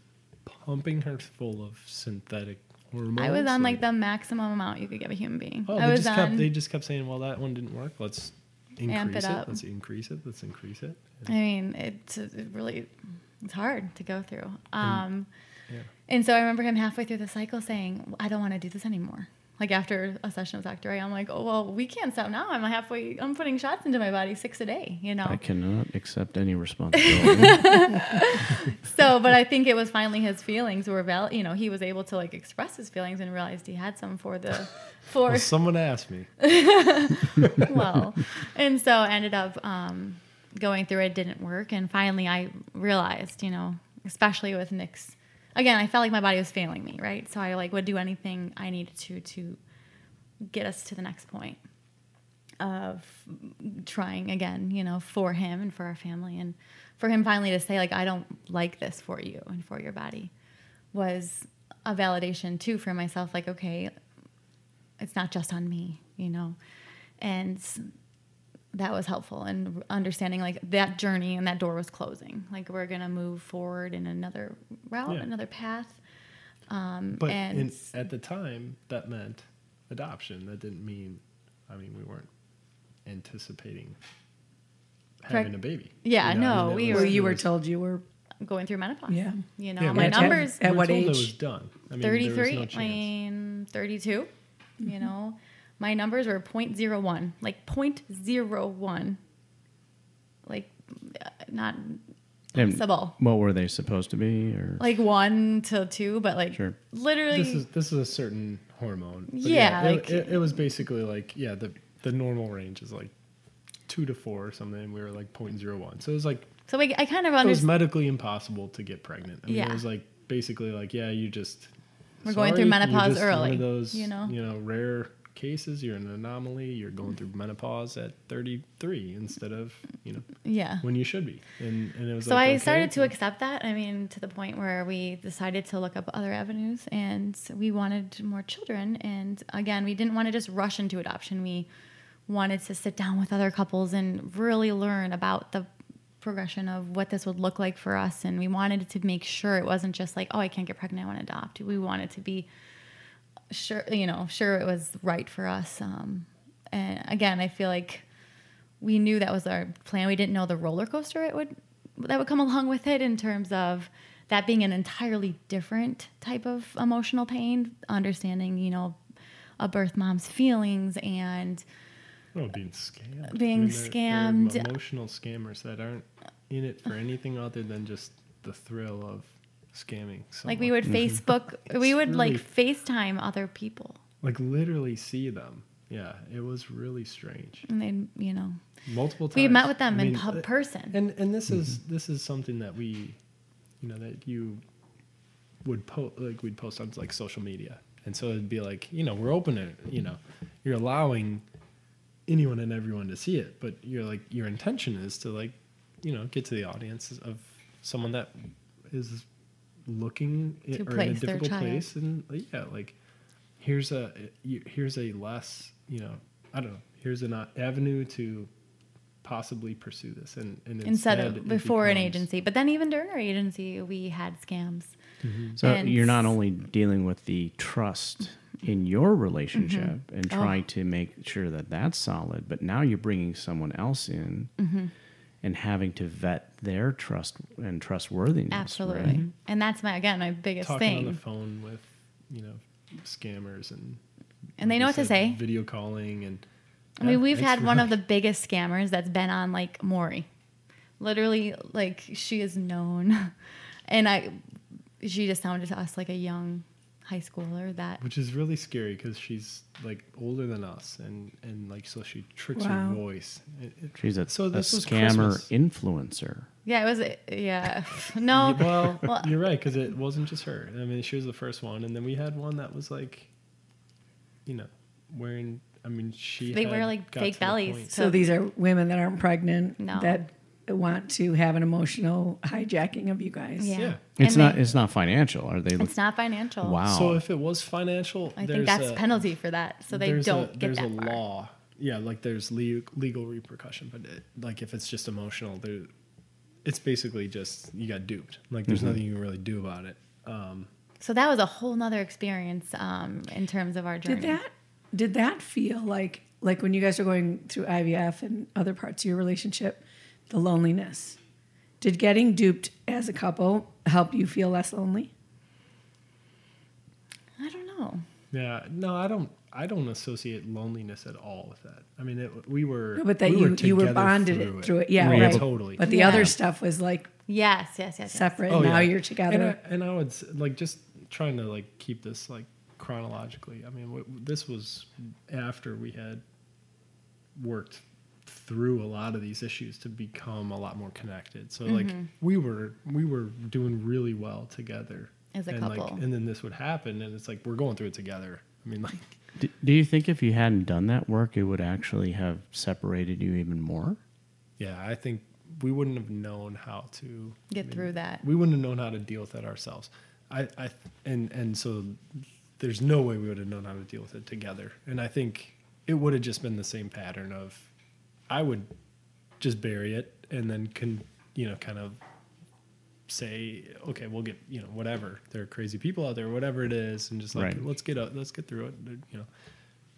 pumping her full of synthetic hormones. I was on like the maximum amount you could give a human being. Oh, I they was just on. kept they just kept saying, well, that one didn't work. Let's increase Amp it it. up. Let's increase it. Let's increase it. I mean, it's it really, it's hard to go through. Um, Yeah. and so I remember him halfway through the cycle saying, I don't want to do this anymore. Like after a session with Dr. Ray, I'm like, oh, well, we can't stop now. I'm halfway, I'm putting shots into my body six a day, you know? I cannot accept any [laughs] responsibility. so but i think it was finally his feelings were val you know he was able to like express his feelings and realized he had some for the [laughs] for Well, someone asked me. [laughs] well and so I ended up um, going through it didn't work and finally i realized you know especially with nick's again i felt like my body was failing me right? So i like would do anything i needed to to get us to the next point of trying again you know for him and for our family. And for him finally to say like i don't like this for you and for your body was a validation too for myself like okay it's not just on me you know? And that was helpful and understanding like that journey and that door was closing like we're gonna move forward in another route Yeah. another path um, But and in, at the time, that meant adoption. That didn't mean, I mean, we weren't anticipating having a baby. Yeah, You know, I no, mean, we was- were- it you were told you were going through menopause Yeah. you know Yeah, my we- At- numbers at we what told age? It was done. I mean, there was 33 no i chance. mean 32 you know my numbers were 0.01 like 0.01 like uh, not And possible what were they supposed to be? Or like one to two but like Sure. literally This is this is a certain hormone. But Yeah, it, like- it, it was basically like yeah, the the normal range is like two to four or something. And we were like 0.01. so it was like so we, i kind of it was medically impossible to get pregnant. I mean, Yeah. it was like basically like yeah, you just We're going through menopause you're just One early, of those you know? you know rare cases. You're an anomaly. You're going through menopause at 33 instead of you know yeah when you should be. And and it was so like, I okay, started to accept that. I mean, to the point where we decided to look up other avenues, and we wanted more children. And again, we didn't want to just rush into adoption. We wanted to sit down with other couples and really learn about the progression of what this would look like for us. And we wanted to make sure it wasn't just like, oh, I can't get pregnant, I want to adopt. We wanted to be sure, you know, sure it was right for us. Um, and again, I feel like we knew that was our plan. We didn't know the roller coaster it would that would come along with it in terms of that being an entirely different type of emotional pain, understanding, you know, a birth mom's feelings and Oh, being scammed. Being they're- they're scammed. emotional scammers that aren't in it for anything other than just the thrill of scamming. Like we would Facebook, [laughs] we would like FaceTime other people, like literally see them. Yeah, it was really strange. and they, you know, Multiple times. we met with them I in mean, pub uh, person. And and this is this is something that we, you know, that you would post like we'd post on like social media, and so it'd be like you know we're open to you know you're allowing anyone and everyone to see it, but you're like your intention is to like you know get to the audience of someone that is looking i- To or in a difficult place, and like, yeah, like here's a you- here's a less you know I don't know here's an avenue to possibly pursue this and, and instead instead of it before an agency. But then even during our agency, we had scams. So And you're not only dealing with the trust in your relationship Mm-hmm. and Oh. trying to make sure that that's solid, but now you're bringing someone else in Mm-hmm. And having to vet their trust and trustworthiness. Absolutely. right? And that's my again my biggest talking thing. on the phone with you know scammers and And they know you what to say. video calling and I mean, Yeah, we've it's had one of the biggest scammers that's been on like Maury. Literally, like she is known, [laughs] and I, she just sounded to us like a young high schooler that which is really scary because she's like older than us and and like so she tricks Wow. her voice It- it- She's a, so a this was scammer Christmas. influencer. yeah it was yeah [laughs] no well, well, you're right because it wasn't just her. I mean, she was the first one, and then we had one that was like, you know, wearing. I mean, she They had wear, like, got fake bellies. So So- these are women that aren't pregnant No. that want to have an emotional hijacking of you guys. yeah, Yeah. It's And not. they- It's not financial. Are they? it's not financial Wow. So if it was financial, I think there's that's a, penalty for that so they there's don't a, get there's that a far. law. Yeah, like there's le- legal repercussion, but it, like if it's just emotional, there, it's basically just you got duped. Like there's nothing you can really do about it. Um, so that was a whole nother experience um, in terms of our journey Did that did that feel like like when you guys were going through IVF and other parts of your relationship, the loneliness? Did getting duped as a couple help you feel less lonely? i don't know yeah, no, I don't. I don't associate loneliness at all with that. I mean, it, we were, No, but that we you you were bonded through it through it. Yeah, Were right. totally. But the Yeah. other stuff was like yes yes yes, yes. separate. Oh, now yeah. you're together. And I, and I would s- like just trying to like keep this like chronologically. I mean, w- this was after we had worked through a lot of these issues to become a lot more connected. So like Mm-hmm. we were we were doing really well together As a and couple. Like, and then this would happen, and it's like we're going through it together. I mean, [laughs] like Do, do you think if you hadn't done that work, it would actually have separated you even more? yeah, I think we wouldn't have known how to get through that we wouldn't have known how to deal with that ourselves. I, I and and so there's no way we would have known how to deal with it together. And I think it would have just been the same pattern of I would just bury it and then can you know kind of say okay we'll get you know whatever there are crazy people out there whatever it is and just like Right. let's get up let's get through it you know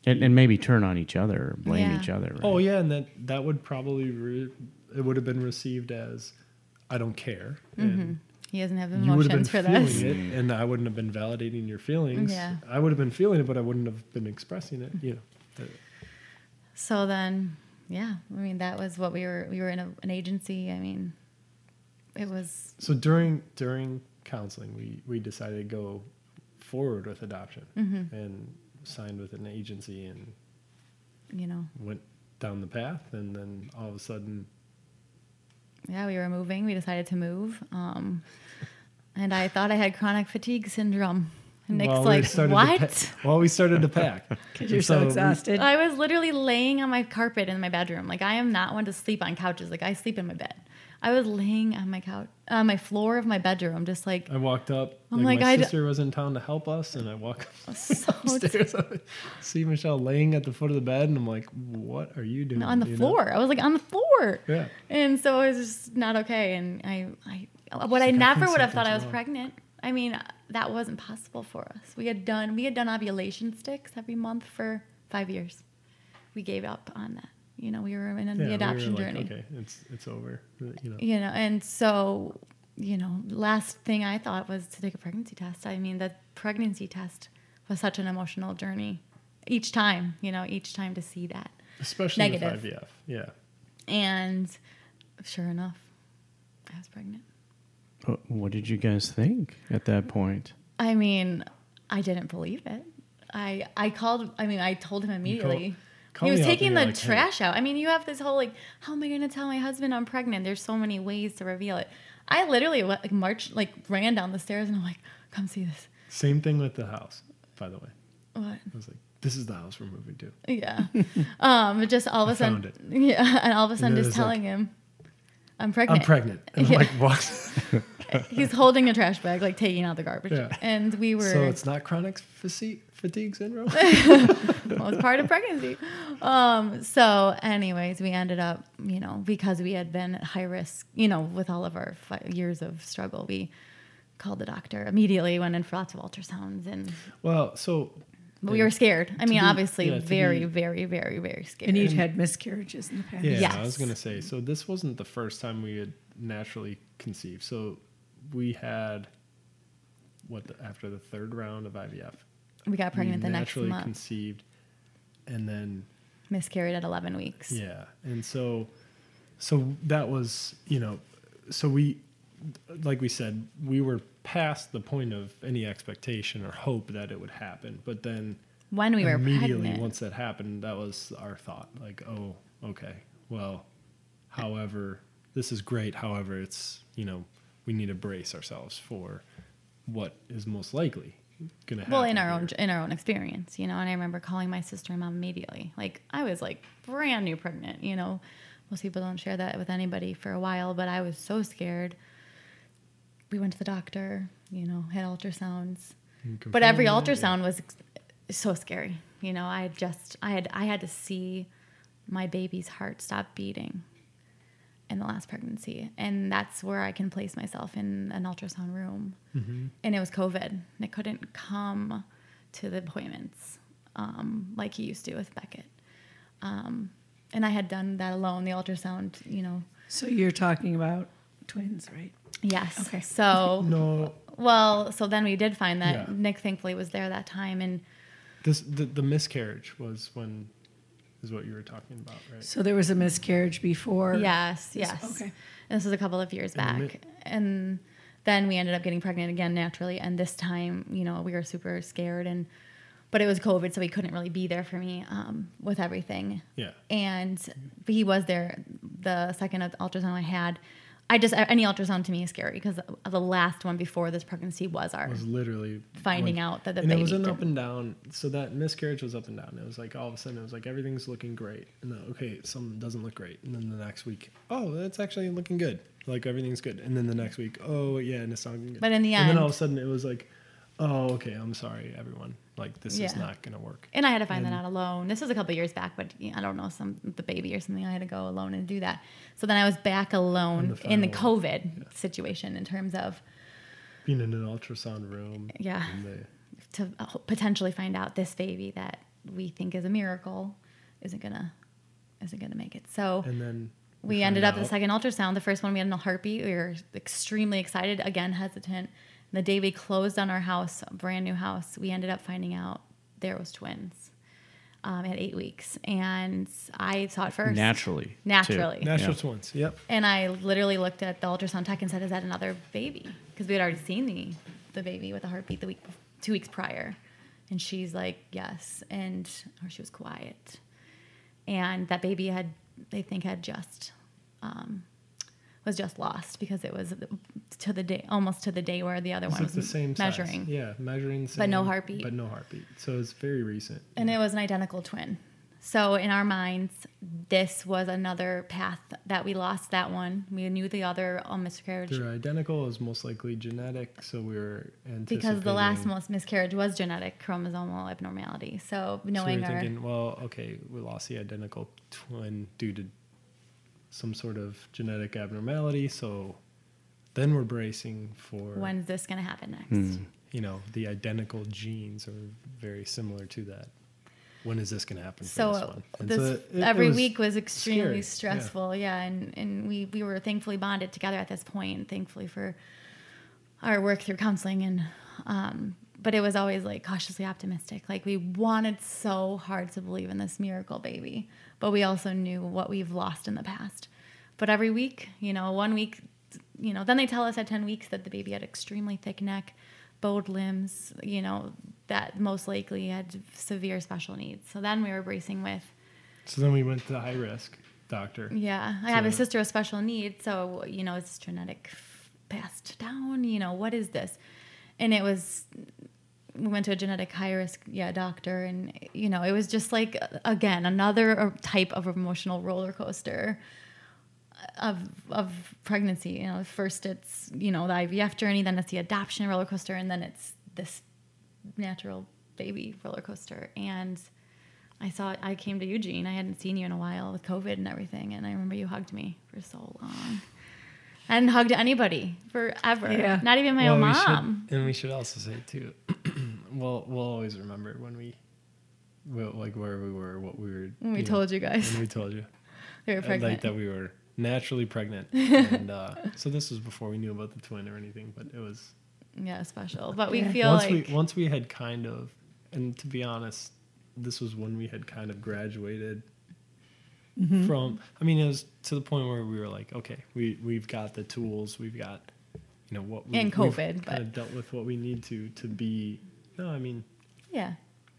And, and maybe turn on each other, blame Yeah. each other. Right? oh yeah and that that would probably re- it would have been received as I don't care mm-hmm. and he doesn't have you would have been emotions for feeling this it, mm. and I wouldn't have been validating your feelings. Yeah. I would have been feeling it, but I wouldn't have been expressing it. You know, So then, yeah, I mean that was what we were. We were in a, an agency. I mean, it was so during during counseling, we we decided to go forward with adoption Mm-hmm. and signed with an agency and you know, went down the path, and then all of a sudden, yeah, we were moving. We decided to move, um, and I thought I had chronic fatigue syndrome. And Nick's while we like, started "What?" pa- while we started to pack, [laughs] Because you're And so, we- exhausted. I was literally laying on my carpet in my bedroom. Like I am not one to sleep on couches. Like I sleep in my bed. I was laying on my couch, uh, on my floor of my bedroom, just like I walked up. I'm like, like, my I d- sister was in town to help us, and I walk [laughs] so upstairs. [laughs] I see Michelle laying at the foot of the bed, and I'm like, "What are you doing?" on the You know? floor. I was like on the floor. Yeah. And so it was just not okay. And I, I what I like, never think would have thought something's I was pregnant. I mean, that wasn't possible for us. We had done, we had done ovulation sticks every month for five years. We gave up on that. You know, we were in Yeah, the we adoption like, journey. Okay, it's it's over. You know. You know, and so, you know, last thing I thought was to take a pregnancy test. I mean, the pregnancy test was such an emotional journey each time, you know, each time to see that. Especially Negative. with IVF. Yeah. And sure enough, I was pregnant. Uh, What did you guys think at that point? I mean, I didn't believe it. I I called. I mean, I told him immediately. call he was taking the you're like, hey. trash out. I mean, you have this whole like, how am I going to tell my husband I'm pregnant? There's so many ways to reveal it. I literally went, like marched, like ran down the stairs, and I'm like, come see this. Same thing with the house, by the way. What? I was like, this is the house we're moving to. Yeah. [laughs] um, but just all of a I sudden, found yeah, [laughs] and all of a sudden, just it's like, telling him, I'm pregnant. I'm pregnant. And I'm like, what? He's holding a trash bag, like taking out the garbage, Yeah. and we were. so it's not chronic fatigue, fatigue syndrome? [laughs] well, it's part of [laughs] pregnancy. Um, so, anyways, we ended up, you know, because we had been at high risk, you know, with all of our years of struggle, we called the doctor immediately, went in for lots of ultrasounds, and well, so we were scared. I mean, be- obviously, yeah, very, be- very, very, very scared. And you'd had miscarriages in the past. Yeah, I was gonna say. So this wasn't the first time we had naturally conceived. So we had what the, after the third round of IVF, we got pregnant we the next month. naturally conceived, and then miscarried at 11 weeks. yeah, and so so that was you know, so we like we said we were past the point of any expectation or hope that it would happen, but then When we were immediately pregnant, once that happened that was our thought like oh okay well however this is great however it's you know we need to brace ourselves for what is most likely gonna happen well in our here. own in our own experience you know and i remember calling my sister and mom immediately. Like i was like brand new pregnant you know? Most people don't share that with anybody for a while but i was so scared we went to the doctor you know had ultrasounds. But every confirmed that, yeah. ultrasound was so scary. You know i had just i had i had to see my baby's heart stop beating in the last pregnancy. And that's where i can place myself in an ultrasound room. Mhm. and it was covid. And i couldn't come to the appointments um, like he used to with beckett. Um, and i had done that alone the ultrasound you know. So you're talking about twins, right? yes Okay. so [laughs] no well so then we did find that Yeah. nick thankfully was there that time and this the, the miscarriage was when is what you were talking about right So there was a miscarriage before. Yes, yes. okay. This was a couple of years And the mi- back. And then we ended up getting pregnant again naturally. And this time, you know, we were super scared and but it was COVID, so he couldn't really be there for me um, with everything. yeah And but he was there the second ultrasound I had. I just any ultrasound to me is scary because the last one before this pregnancy was our was literally finding when- out that the and baby it was an up and down. So that miscarriage was up and down. It was like all of a sudden it was like everything's looking great, and then okay, something doesn't look great, and then the next week, oh, that's actually looking good. Like everything's good, and then the next week, oh yeah, and it's not good. But in the end, and then all of a sudden it was like, oh okay, I'm sorry everyone. Like this is not gonna work. And I had to find that out alone. This was a couple years back, but you know, I don't know, some the baby or something. I had to go alone and do that. So then I was back alone the in the COVID situation in terms of Being in an ultrasound room. Yeah. and the- to uh, potentially find out this baby that we think is a miracle isn't gonna isn't gonna make it. So and then we ended up at the second ultrasound. The first one we had no heartbeat. We were extremely excited, again hesitant. The day we closed on our house, brand new house, we ended up finding out there was twins um, at eight weeks, and I saw it first Naturally. too. Naturally. Natural Yeah. twins. Yep. And I literally looked at the ultrasound tech and said, "Is that another baby?" Because we had already seen the the baby with a heartbeat the week two weeks prior, and she's like, "Yes," and or she was quiet, and that baby had they think had just um, was just lost because it was to the day almost to the day where the other It's one like was the same size. measuring, Yeah, measuring same. But no heartbeat. But no heartbeat. So it's very recent. and it was an identical twin. So in our minds, this was another path that we lost. That one we knew the other um, miscarriage They're identical is most likely genetic, so we were anticipating. because the last most miscarriage was genetic chromosomal abnormality. So knowing so we were thinking, well, okay, we lost the identical twin due to some sort of genetic abnormality. So then we're bracing for when's this going to happen next? Hmm. you know the identical genes are very similar to that. When is this going to happen for So, this one? And this so it- it every was week was extremely scary, stressful. Yeah, and and we we were thankfully bonded together at this point. Thankfully for our work through counseling and. Um, but it was always like cautiously optimistic. Like we wanted so hard to believe in this miracle baby, but we also knew what we've lost in the past. But every week, you know, one week you know, then they tell us at 10 weeks that the baby had extremely thick neck, bowed limbs, you know, that most likely had severe special needs. So then we were bracing with, So then we went to the high risk doctor. yeah, I have a sister with special needs. So, you know, it's genetic passed down, you know, what is this? And it was, we went to a genetic high risk, yeah, doctor. And, you know, it was just like, again, another uh, type of emotional roller coaster of of pregnancy. You know, first it's you know the IVF journey, then it's the adoption roller coaster, and then it's this natural baby roller coaster. And I saw I came to Eugene. I hadn't seen you in a while with COVID and everything, and I remember you hugged me for so long. I hadn't hugged anybody forever. Yeah. Not even my Well, own mom. should, and we should also say too, [clears throat] we'll we'll always remember when we, well, like where we were, what we were. When we you know, told you guys When we told you, [laughs] they were pregnant. like that we were naturally pregnant, [laughs] and uh, so this was before we knew about the twin or anything, but it was yeah, special. But we Yeah. feel once like we once we had kind of, and to be honest, this was when we had kind of graduated Mm-hmm. from. I mean, it was to the point where we were like, okay, we we've got the tools, we've got, you know, what we, And COVID, kind but- of dealt with what we need to to be. No, I mean yeah,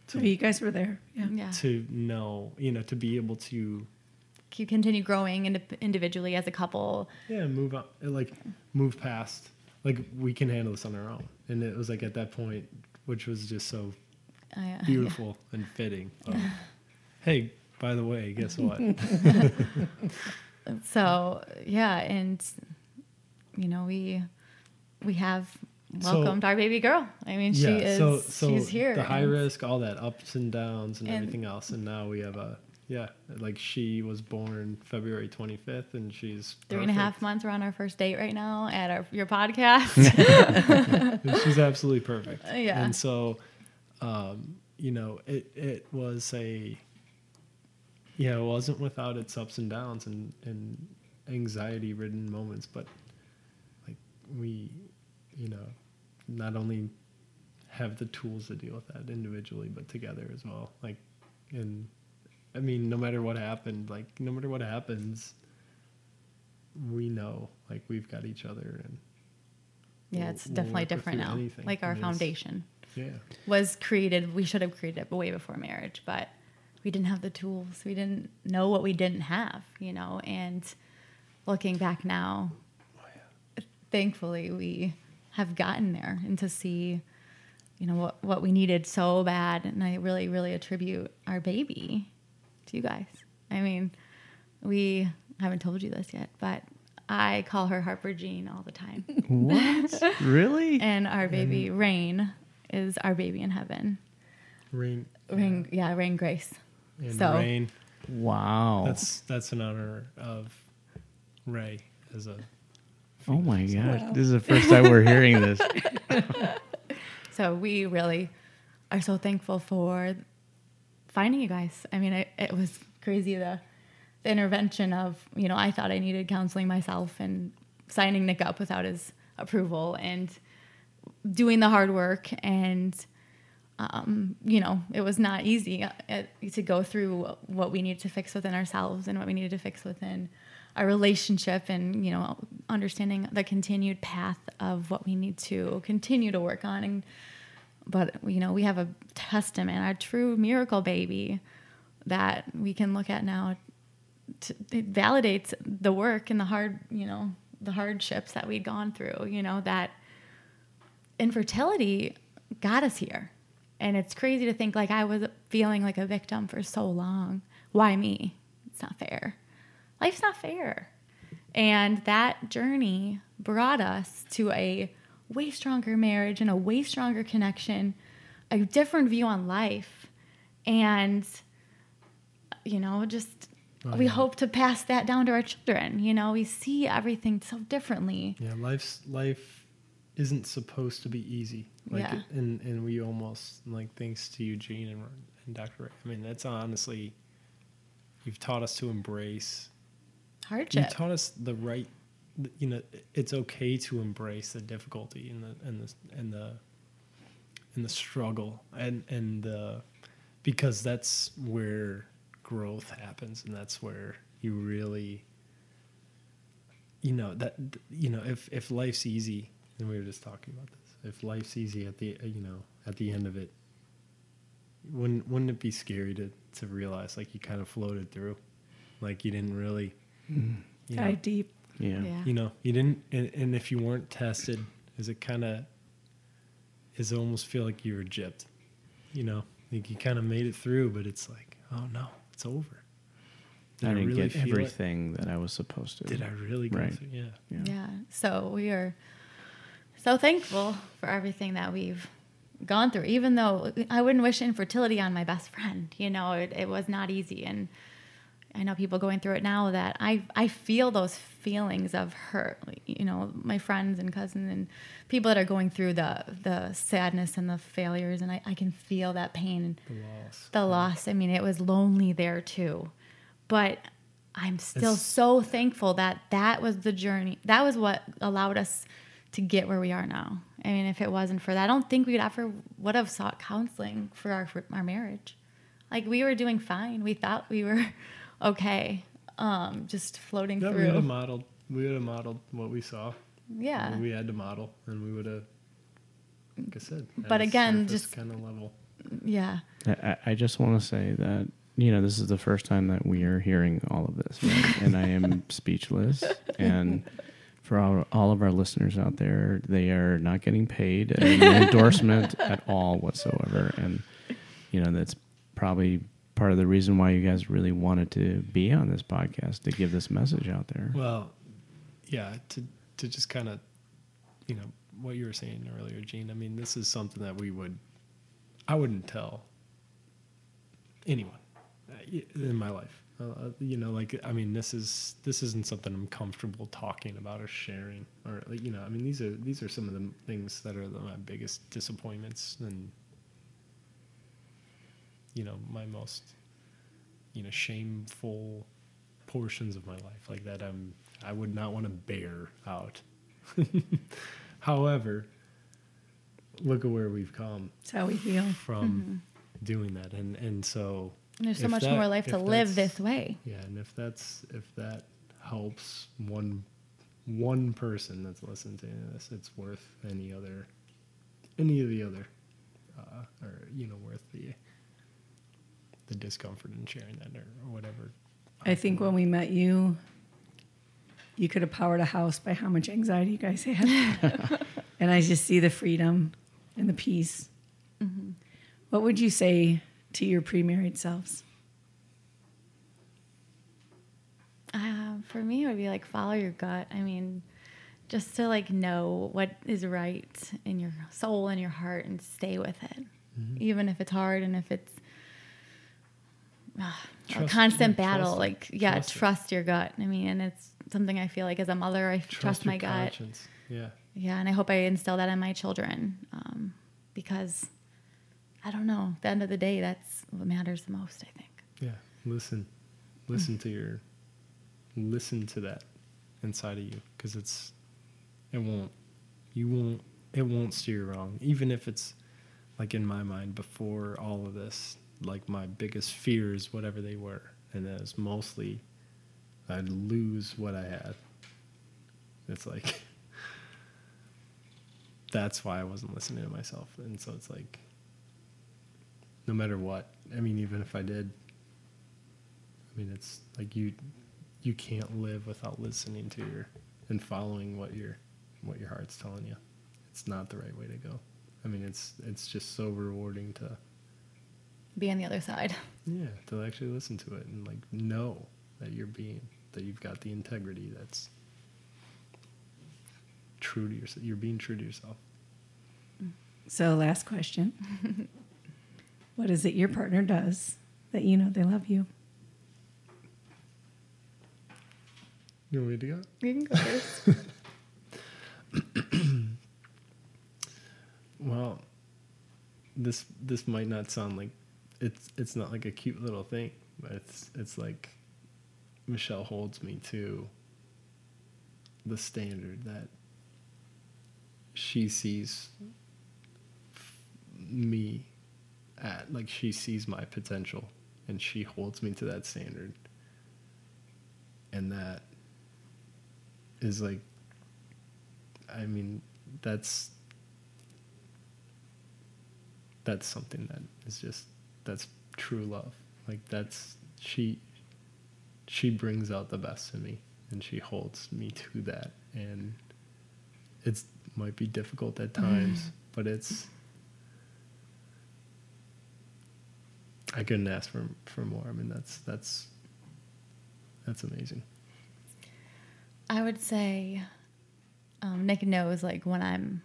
So you guys were there. Yeah. yeah. to know, you know, to be able to You continue growing indi- individually as a couple. yeah move up, like move past. Like we can handle this on our own, and it was like at that point, which was just so Uh, yeah. beautiful and fitting. of, [laughs] hey, by the way, guess what? [laughs] [laughs] So yeah, and you know we we have So- welcomed our baby girl. I mean, she is so so she's here. the high risk, all that ups and downs and, And- everything else, and now we have a yeah, like she was born February 25th, and she's Three and a half perfect. months. We're on our first date right now at our your podcast. [laughs] [laughs] She's absolutely perfect. Yeah. And so, um, you know, it it was a yeah, it wasn't without its ups and downs and and anxiety ridden moments, but like we, you know, not only have the tools to deal with that individually, but together as well. Like, and I mean, no matter what happened, like no matter what happens, we know like we've got each other and yeah, We'll- it's we'll definitely different now. anything. Like our foundation yeah. was created. We should have created it way before marriage, but we didn't have the tools. We didn't know what we didn't have, you know. And looking back now, oh, thankfully we have gotten there and to see you know what what we needed so bad and i really really attribute our baby to you guys i mean we haven't told you this yet but i call her harper jean all the time What? [laughs] really? and our baby rain is our baby in heaven Rain rain yeah rain grace and So- Rain. Wow. That's that's an honor of Ray as a oh my gosh. This is the first time we're hearing [laughs] this. [laughs] So we really are so thankful for finding you guys. I mean, it, it was crazy the, the intervention of, you know, I thought I needed counseling myself and signing Nick up without his approval and doing the hard work. And, um, you know, it was not easy uh, to go through what we needed to fix within ourselves and what we needed to fix within our relationship and, you know, understanding the continued path of what we need to continue to work on. And but you know we have a testament a true miracle baby that we can look at now to, it validates the work and the hard you know the hardships that we'd gone through you know that infertility got us here. And it's crazy to think like i was feeling like a victim for so long. Why me? It's not fair life's not fair and that journey brought us to a way stronger marriage and a way stronger connection, a different view on life. And, you know, just Oh, we yeah. hope to pass that down to our children. You know, we see everything so differently. yeah. Life's life isn't supposed to be easy. Like Yeah. and and we almost like thanks to Eugene and, and Dr. Ray. I mean, that's honestly you've taught us to embrace. You taught us the right. You know, it's okay to embrace the difficulty and the and the and the and the struggle and and the because that's where growth happens and that's where you really you know that you know if if life's easy, and we were just talking about this. If life's easy at the you know at the end of it, wouldn't wouldn't it be scary to to realize like you kind of floated through, like you didn't really, you know, Dive deep. Yeah. Yeah. you know you didn't and, and if you weren't tested is it kind of is it almost feel like you were gypped you know like you kind of made it through but it's like oh no it's over I didn't get feel it? everything that I was supposed to. did i really go Right. through yeah Yeah. Yeah. So we are so thankful for everything that we've gone through, even though I wouldn't wish infertility on my best friend. You know, it, it was not easy. And I know people going through it now that I, I feel those feelings of hurt. You know, my friends and cousins and people that are going through the, the sadness and the failures. And I, I can feel that pain the loss the loss. I mean, it was lonely there too. But I'm still It's- so thankful that that was the journey. That was what allowed us to get where we are now. I mean, if it wasn't for that, I don't think we'd ever would have sought counseling for our for our marriage. Like we were doing fine. We thought we were [laughs] okay. Um, just floating yeah, we would have through. modeled we would have modeled what we saw Yeah. we had to model and we would have like i said But again, just- kind of level Yeah. I, I- I just want to say that you know this is the first time that we are hearing all of this, right? [laughs] and I am speechless. And for all, all of our listeners out there, they are not getting paid an [laughs] endorsement at all whatsoever, and you know that's probably part of the reason why you guys really wanted to be on this podcast to give this message out there. Well, yeah, to to just kind of, you know, what you were saying earlier, Jean. I mean, this is something that we would, I wouldn't tell anyone uh, in my life. Uh, you know, like I mean, this is this isn't something I'm comfortable talking about or sharing, or like, you know, I mean, these are these are some of the things that are the, my biggest disappointments and, you know, my most, you know, shameful portions of my life like that I'm I would not want to bear out. [laughs] However, look at where we've come That's how we feel. from doing that and and so There's so much that- more life to live this way. Yeah, and if that's if that helps one one person that's listening to this, it's worth any other any of the other uh, or you know worth the the discomfort in sharing that or, or whatever. I think when we met you, you could have powered a house by how much anxiety you guys had. [laughs] and I just see the freedom and the peace. What would you say to your pre married selves? Uh, for me, it would be like follow your gut. I mean, just to like know what is right in your soul and your heart and stay with it, even if it's hard and if it's uh, a constant battle. trust like, yeah, Trust trust, your gut. I mean, and it's something I feel like as a mother, I trust, your my gut. conscience. Yeah. Yeah, and I hope I instill that in my children um, because I don't know. At the end of the day, that's what matters the most. I think. Yeah, listen, listen to your, listen to that inside of you, because it's, it won't, you won't, it won't steer you wrong. Even if it's, like in my mind before all of this, like my biggest fears, whatever they were, and it was mostly, I'd lose what I had. It's like, [laughs] that's why I wasn't listening to myself, and so it's like, no matter what. I mean, even if I did, I mean, it's like you you can't live without listening to your and following what your what your heart's telling you. It's not the right way to go. I mean, it's it's just so rewarding to Be on the other side. yeah to actually listen to it and like know that you're being that you've got the integrity that's true to yourself. You're being true to yourself. So, last question [laughs] What is it your partner does that you know they love you? You want me to go? You can go first. [laughs] [laughs] Well, this this might not sound like it's it's not like a cute little thing, but it's it's like Michelle holds me to the standard that she sees me at. Like she sees my potential and she holds me to that standard. And that is like I mean, that's that's something that is just that's true love. Like that's she she brings out the best in me and she holds me to that and it's might be difficult at times, but it's I couldn't ask for for more. I mean, that's that's that's amazing. I would say um, Nick knows like when I'm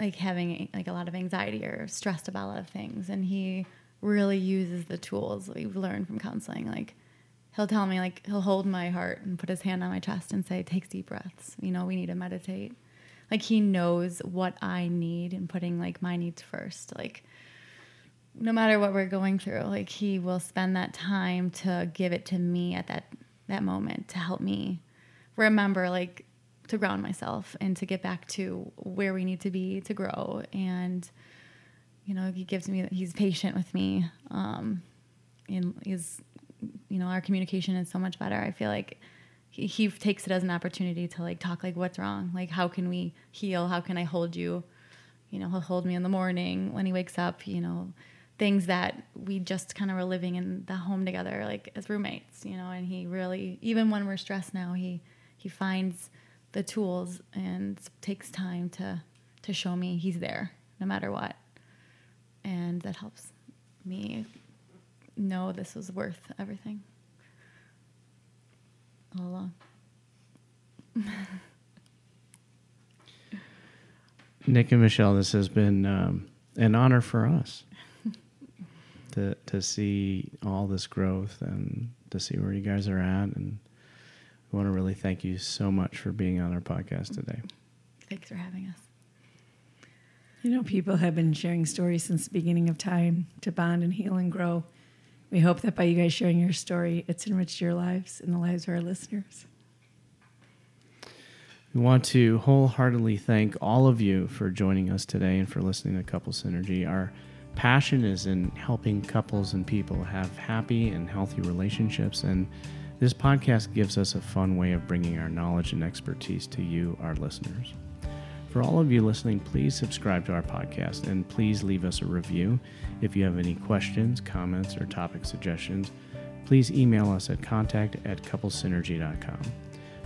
like having like a lot of anxiety or stressed about a lot of things, and he really uses the tools we've learned from counseling. Like he'll tell me like he'll hold my heart and put his hand on my chest and say, "Take deep breaths. You know, we need to meditate." Like he knows what I need and putting like my needs first. Like no matter what we're going through, like he will spend that time to give it to me at that that moment to help me remember like to ground myself and to get back to where we need to be to grow. And you know he gives me he's patient with me um and he's you know our communication is so much better. I feel like he, he takes it as an opportunity to like talk like what's wrong? Like how can we heal? How can i hold you? You know he'll hold me in the morning when he wakes up you know things that we just kind of were living in the home together like as roommates you know and he really even when we're stressed now he he finds the tools and takes time to to show me he's there no matter what. And that helps me know this was worth everything. All along. [laughs] Nick and Michelle, this has been um, an honor for us [laughs] to to see all this growth and to see where you guys are at, and we want to really thank you so much for being on our podcast today. thanks for having us You know, people have been sharing stories since the beginning of time to bond and heal and grow. We hope that by you guys sharing your story, it's enriched your lives and the lives of our listeners. We want to wholeheartedly thank all of you for joining us today and for listening to Couple Synergy. Our passion is in helping couples and people have happy and healthy relationships, and this podcast gives us a fun way of bringing our knowledge and expertise to you, our listeners. For all of you listening, please subscribe to our podcast and please leave us a review. If you have any questions, comments, or topic suggestions, please email us at contact at couplesynergy.com.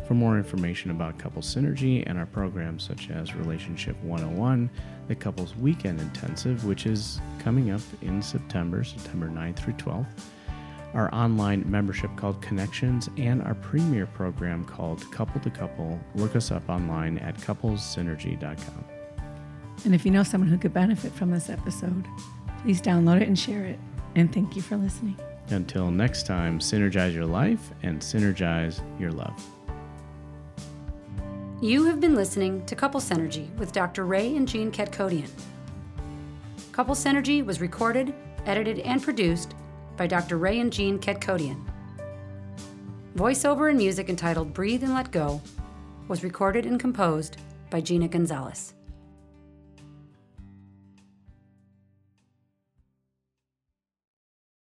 For more information about Couples Synergy and our programs such as Relationship 101, the Couples Weekend Intensive, which is coming up in September, September 9th through 12th, our online membership called Connections, and our premier program called Couple to Couple, look us up online at couplesynergy.com. And if you know someone who could benefit from this episode, please download it and share it. And thank you for listening. Until next time, synergize your life and synergize your love. You have been listening to Couple Synergy with Dr. Ray and Jean Ketkodian. Couple Synergy was recorded, edited, and produced by Dr. Ray and Jean Ketkodian. Voiceover and music entitled Breathe and Let Go was recorded and composed by Gina Gonzalez.